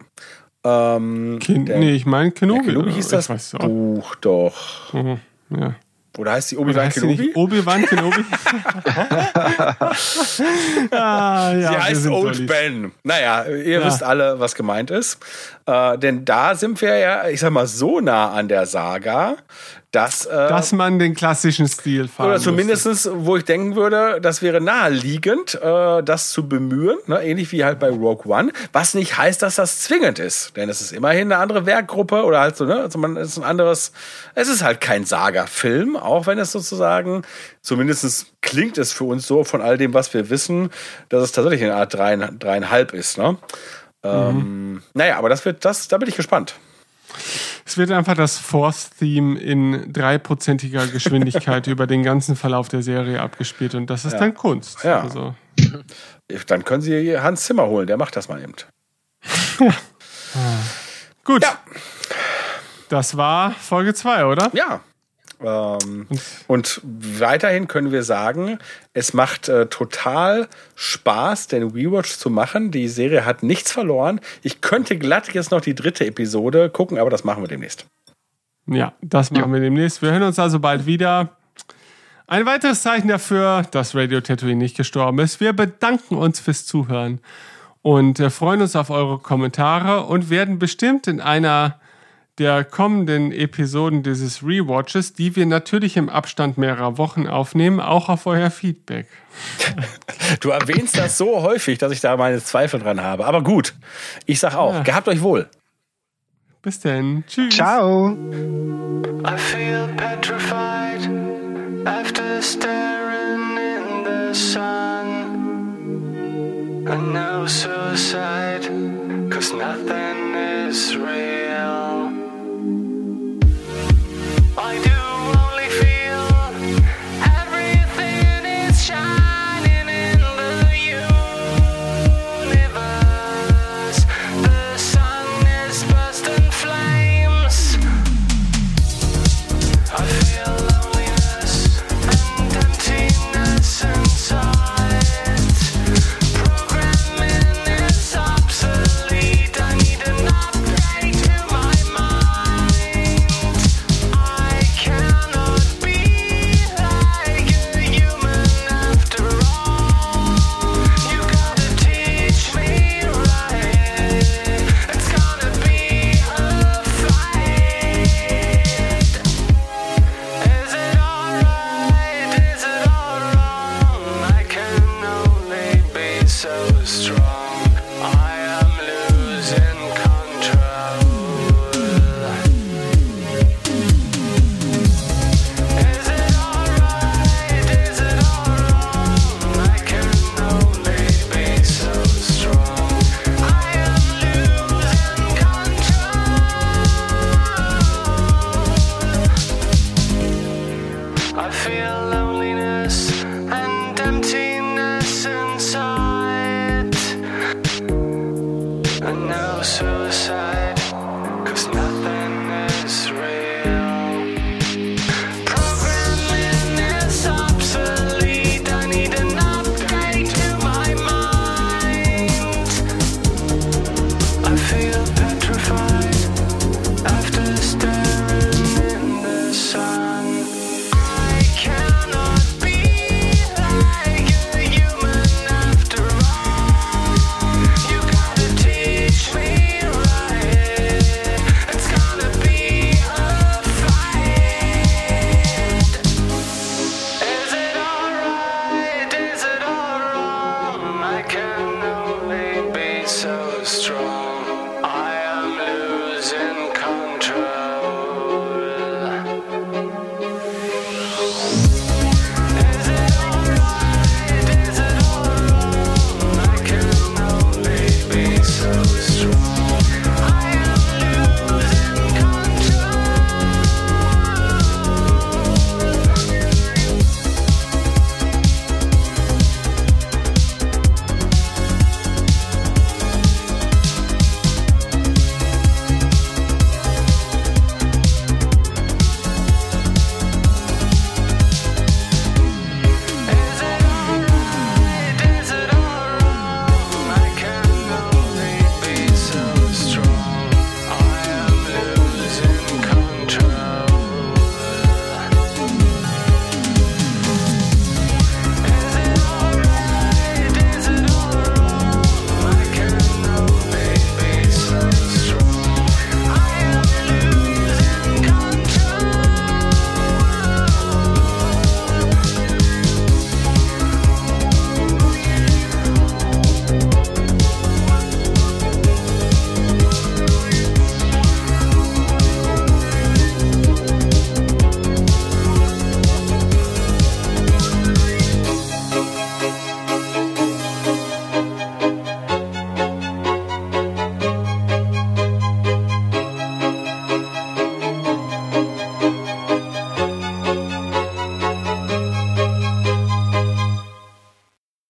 Speaker 3: Ähm, Ken nee, ich meine Kenobi.
Speaker 4: Kenobi hieß das Buch doch.
Speaker 3: Mhm. Ja.
Speaker 4: Oder heißt die Obi-Wan Kenobi?
Speaker 3: Obi-Wan Kenobi? [laughs] [laughs]
Speaker 4: ah, ja, Sie heißt Old dollig. Ben. Naja, ihr ja. wisst alle, was gemeint ist. Äh, denn da sind wir ja, ich sag mal, so nah an der Saga, dass, äh,
Speaker 3: dass man den klassischen Stil
Speaker 4: fahren Oder zumindestens, wo ich denken würde, das wäre naheliegend, äh, das zu bemühen, ne? ähnlich wie halt bei Rogue One, was nicht heißt, dass das zwingend ist, denn es ist immerhin eine andere Werkgruppe oder halt so, ne, also man ist ein anderes, es ist halt kein Saga-Film, auch wenn es sozusagen, zumindestens klingt es für uns so von all dem, was wir wissen, dass es tatsächlich eine Art dreieinhalb ist, ne? Mhm. Ähm, naja, aber das wird, das, da bin ich gespannt.
Speaker 3: Es wird einfach das Force-Theme in dreiprozentiger Geschwindigkeit [laughs] über den ganzen Verlauf der Serie abgespielt und das ist ja. dann Kunst.
Speaker 4: Ja. Also. Dann können Sie Hans Zimmer holen, der macht das mal eben. [laughs]
Speaker 3: ja. Gut. Ja. Das war Folge 2, oder?
Speaker 4: Ja. Ähm, und weiterhin können wir sagen, es macht äh, total Spaß, den Rewatch zu machen. Die Serie hat nichts verloren. Ich könnte glatt jetzt noch die dritte Episode gucken, aber das machen wir demnächst.
Speaker 3: Ja, das machen wir demnächst. Wir hören uns also bald wieder. Ein weiteres Zeichen dafür, dass Radio Tatooine nicht gestorben ist. Wir bedanken uns fürs Zuhören und äh, freuen uns auf eure Kommentare und werden bestimmt in einer der kommenden Episoden dieses Rewatches, die wir natürlich im Abstand mehrerer Wochen aufnehmen, auch auf euer Feedback. [laughs]
Speaker 4: Du erwähnst das so häufig, dass ich da meine Zweifel dran habe. Aber gut, ich sag auch,
Speaker 3: Ja.
Speaker 4: gehabt euch wohl.
Speaker 3: Bis denn. Tschüss.
Speaker 5: Ciao.
Speaker 2: I feel petrified after staring in the sun. And no suicide, cause nothing is real.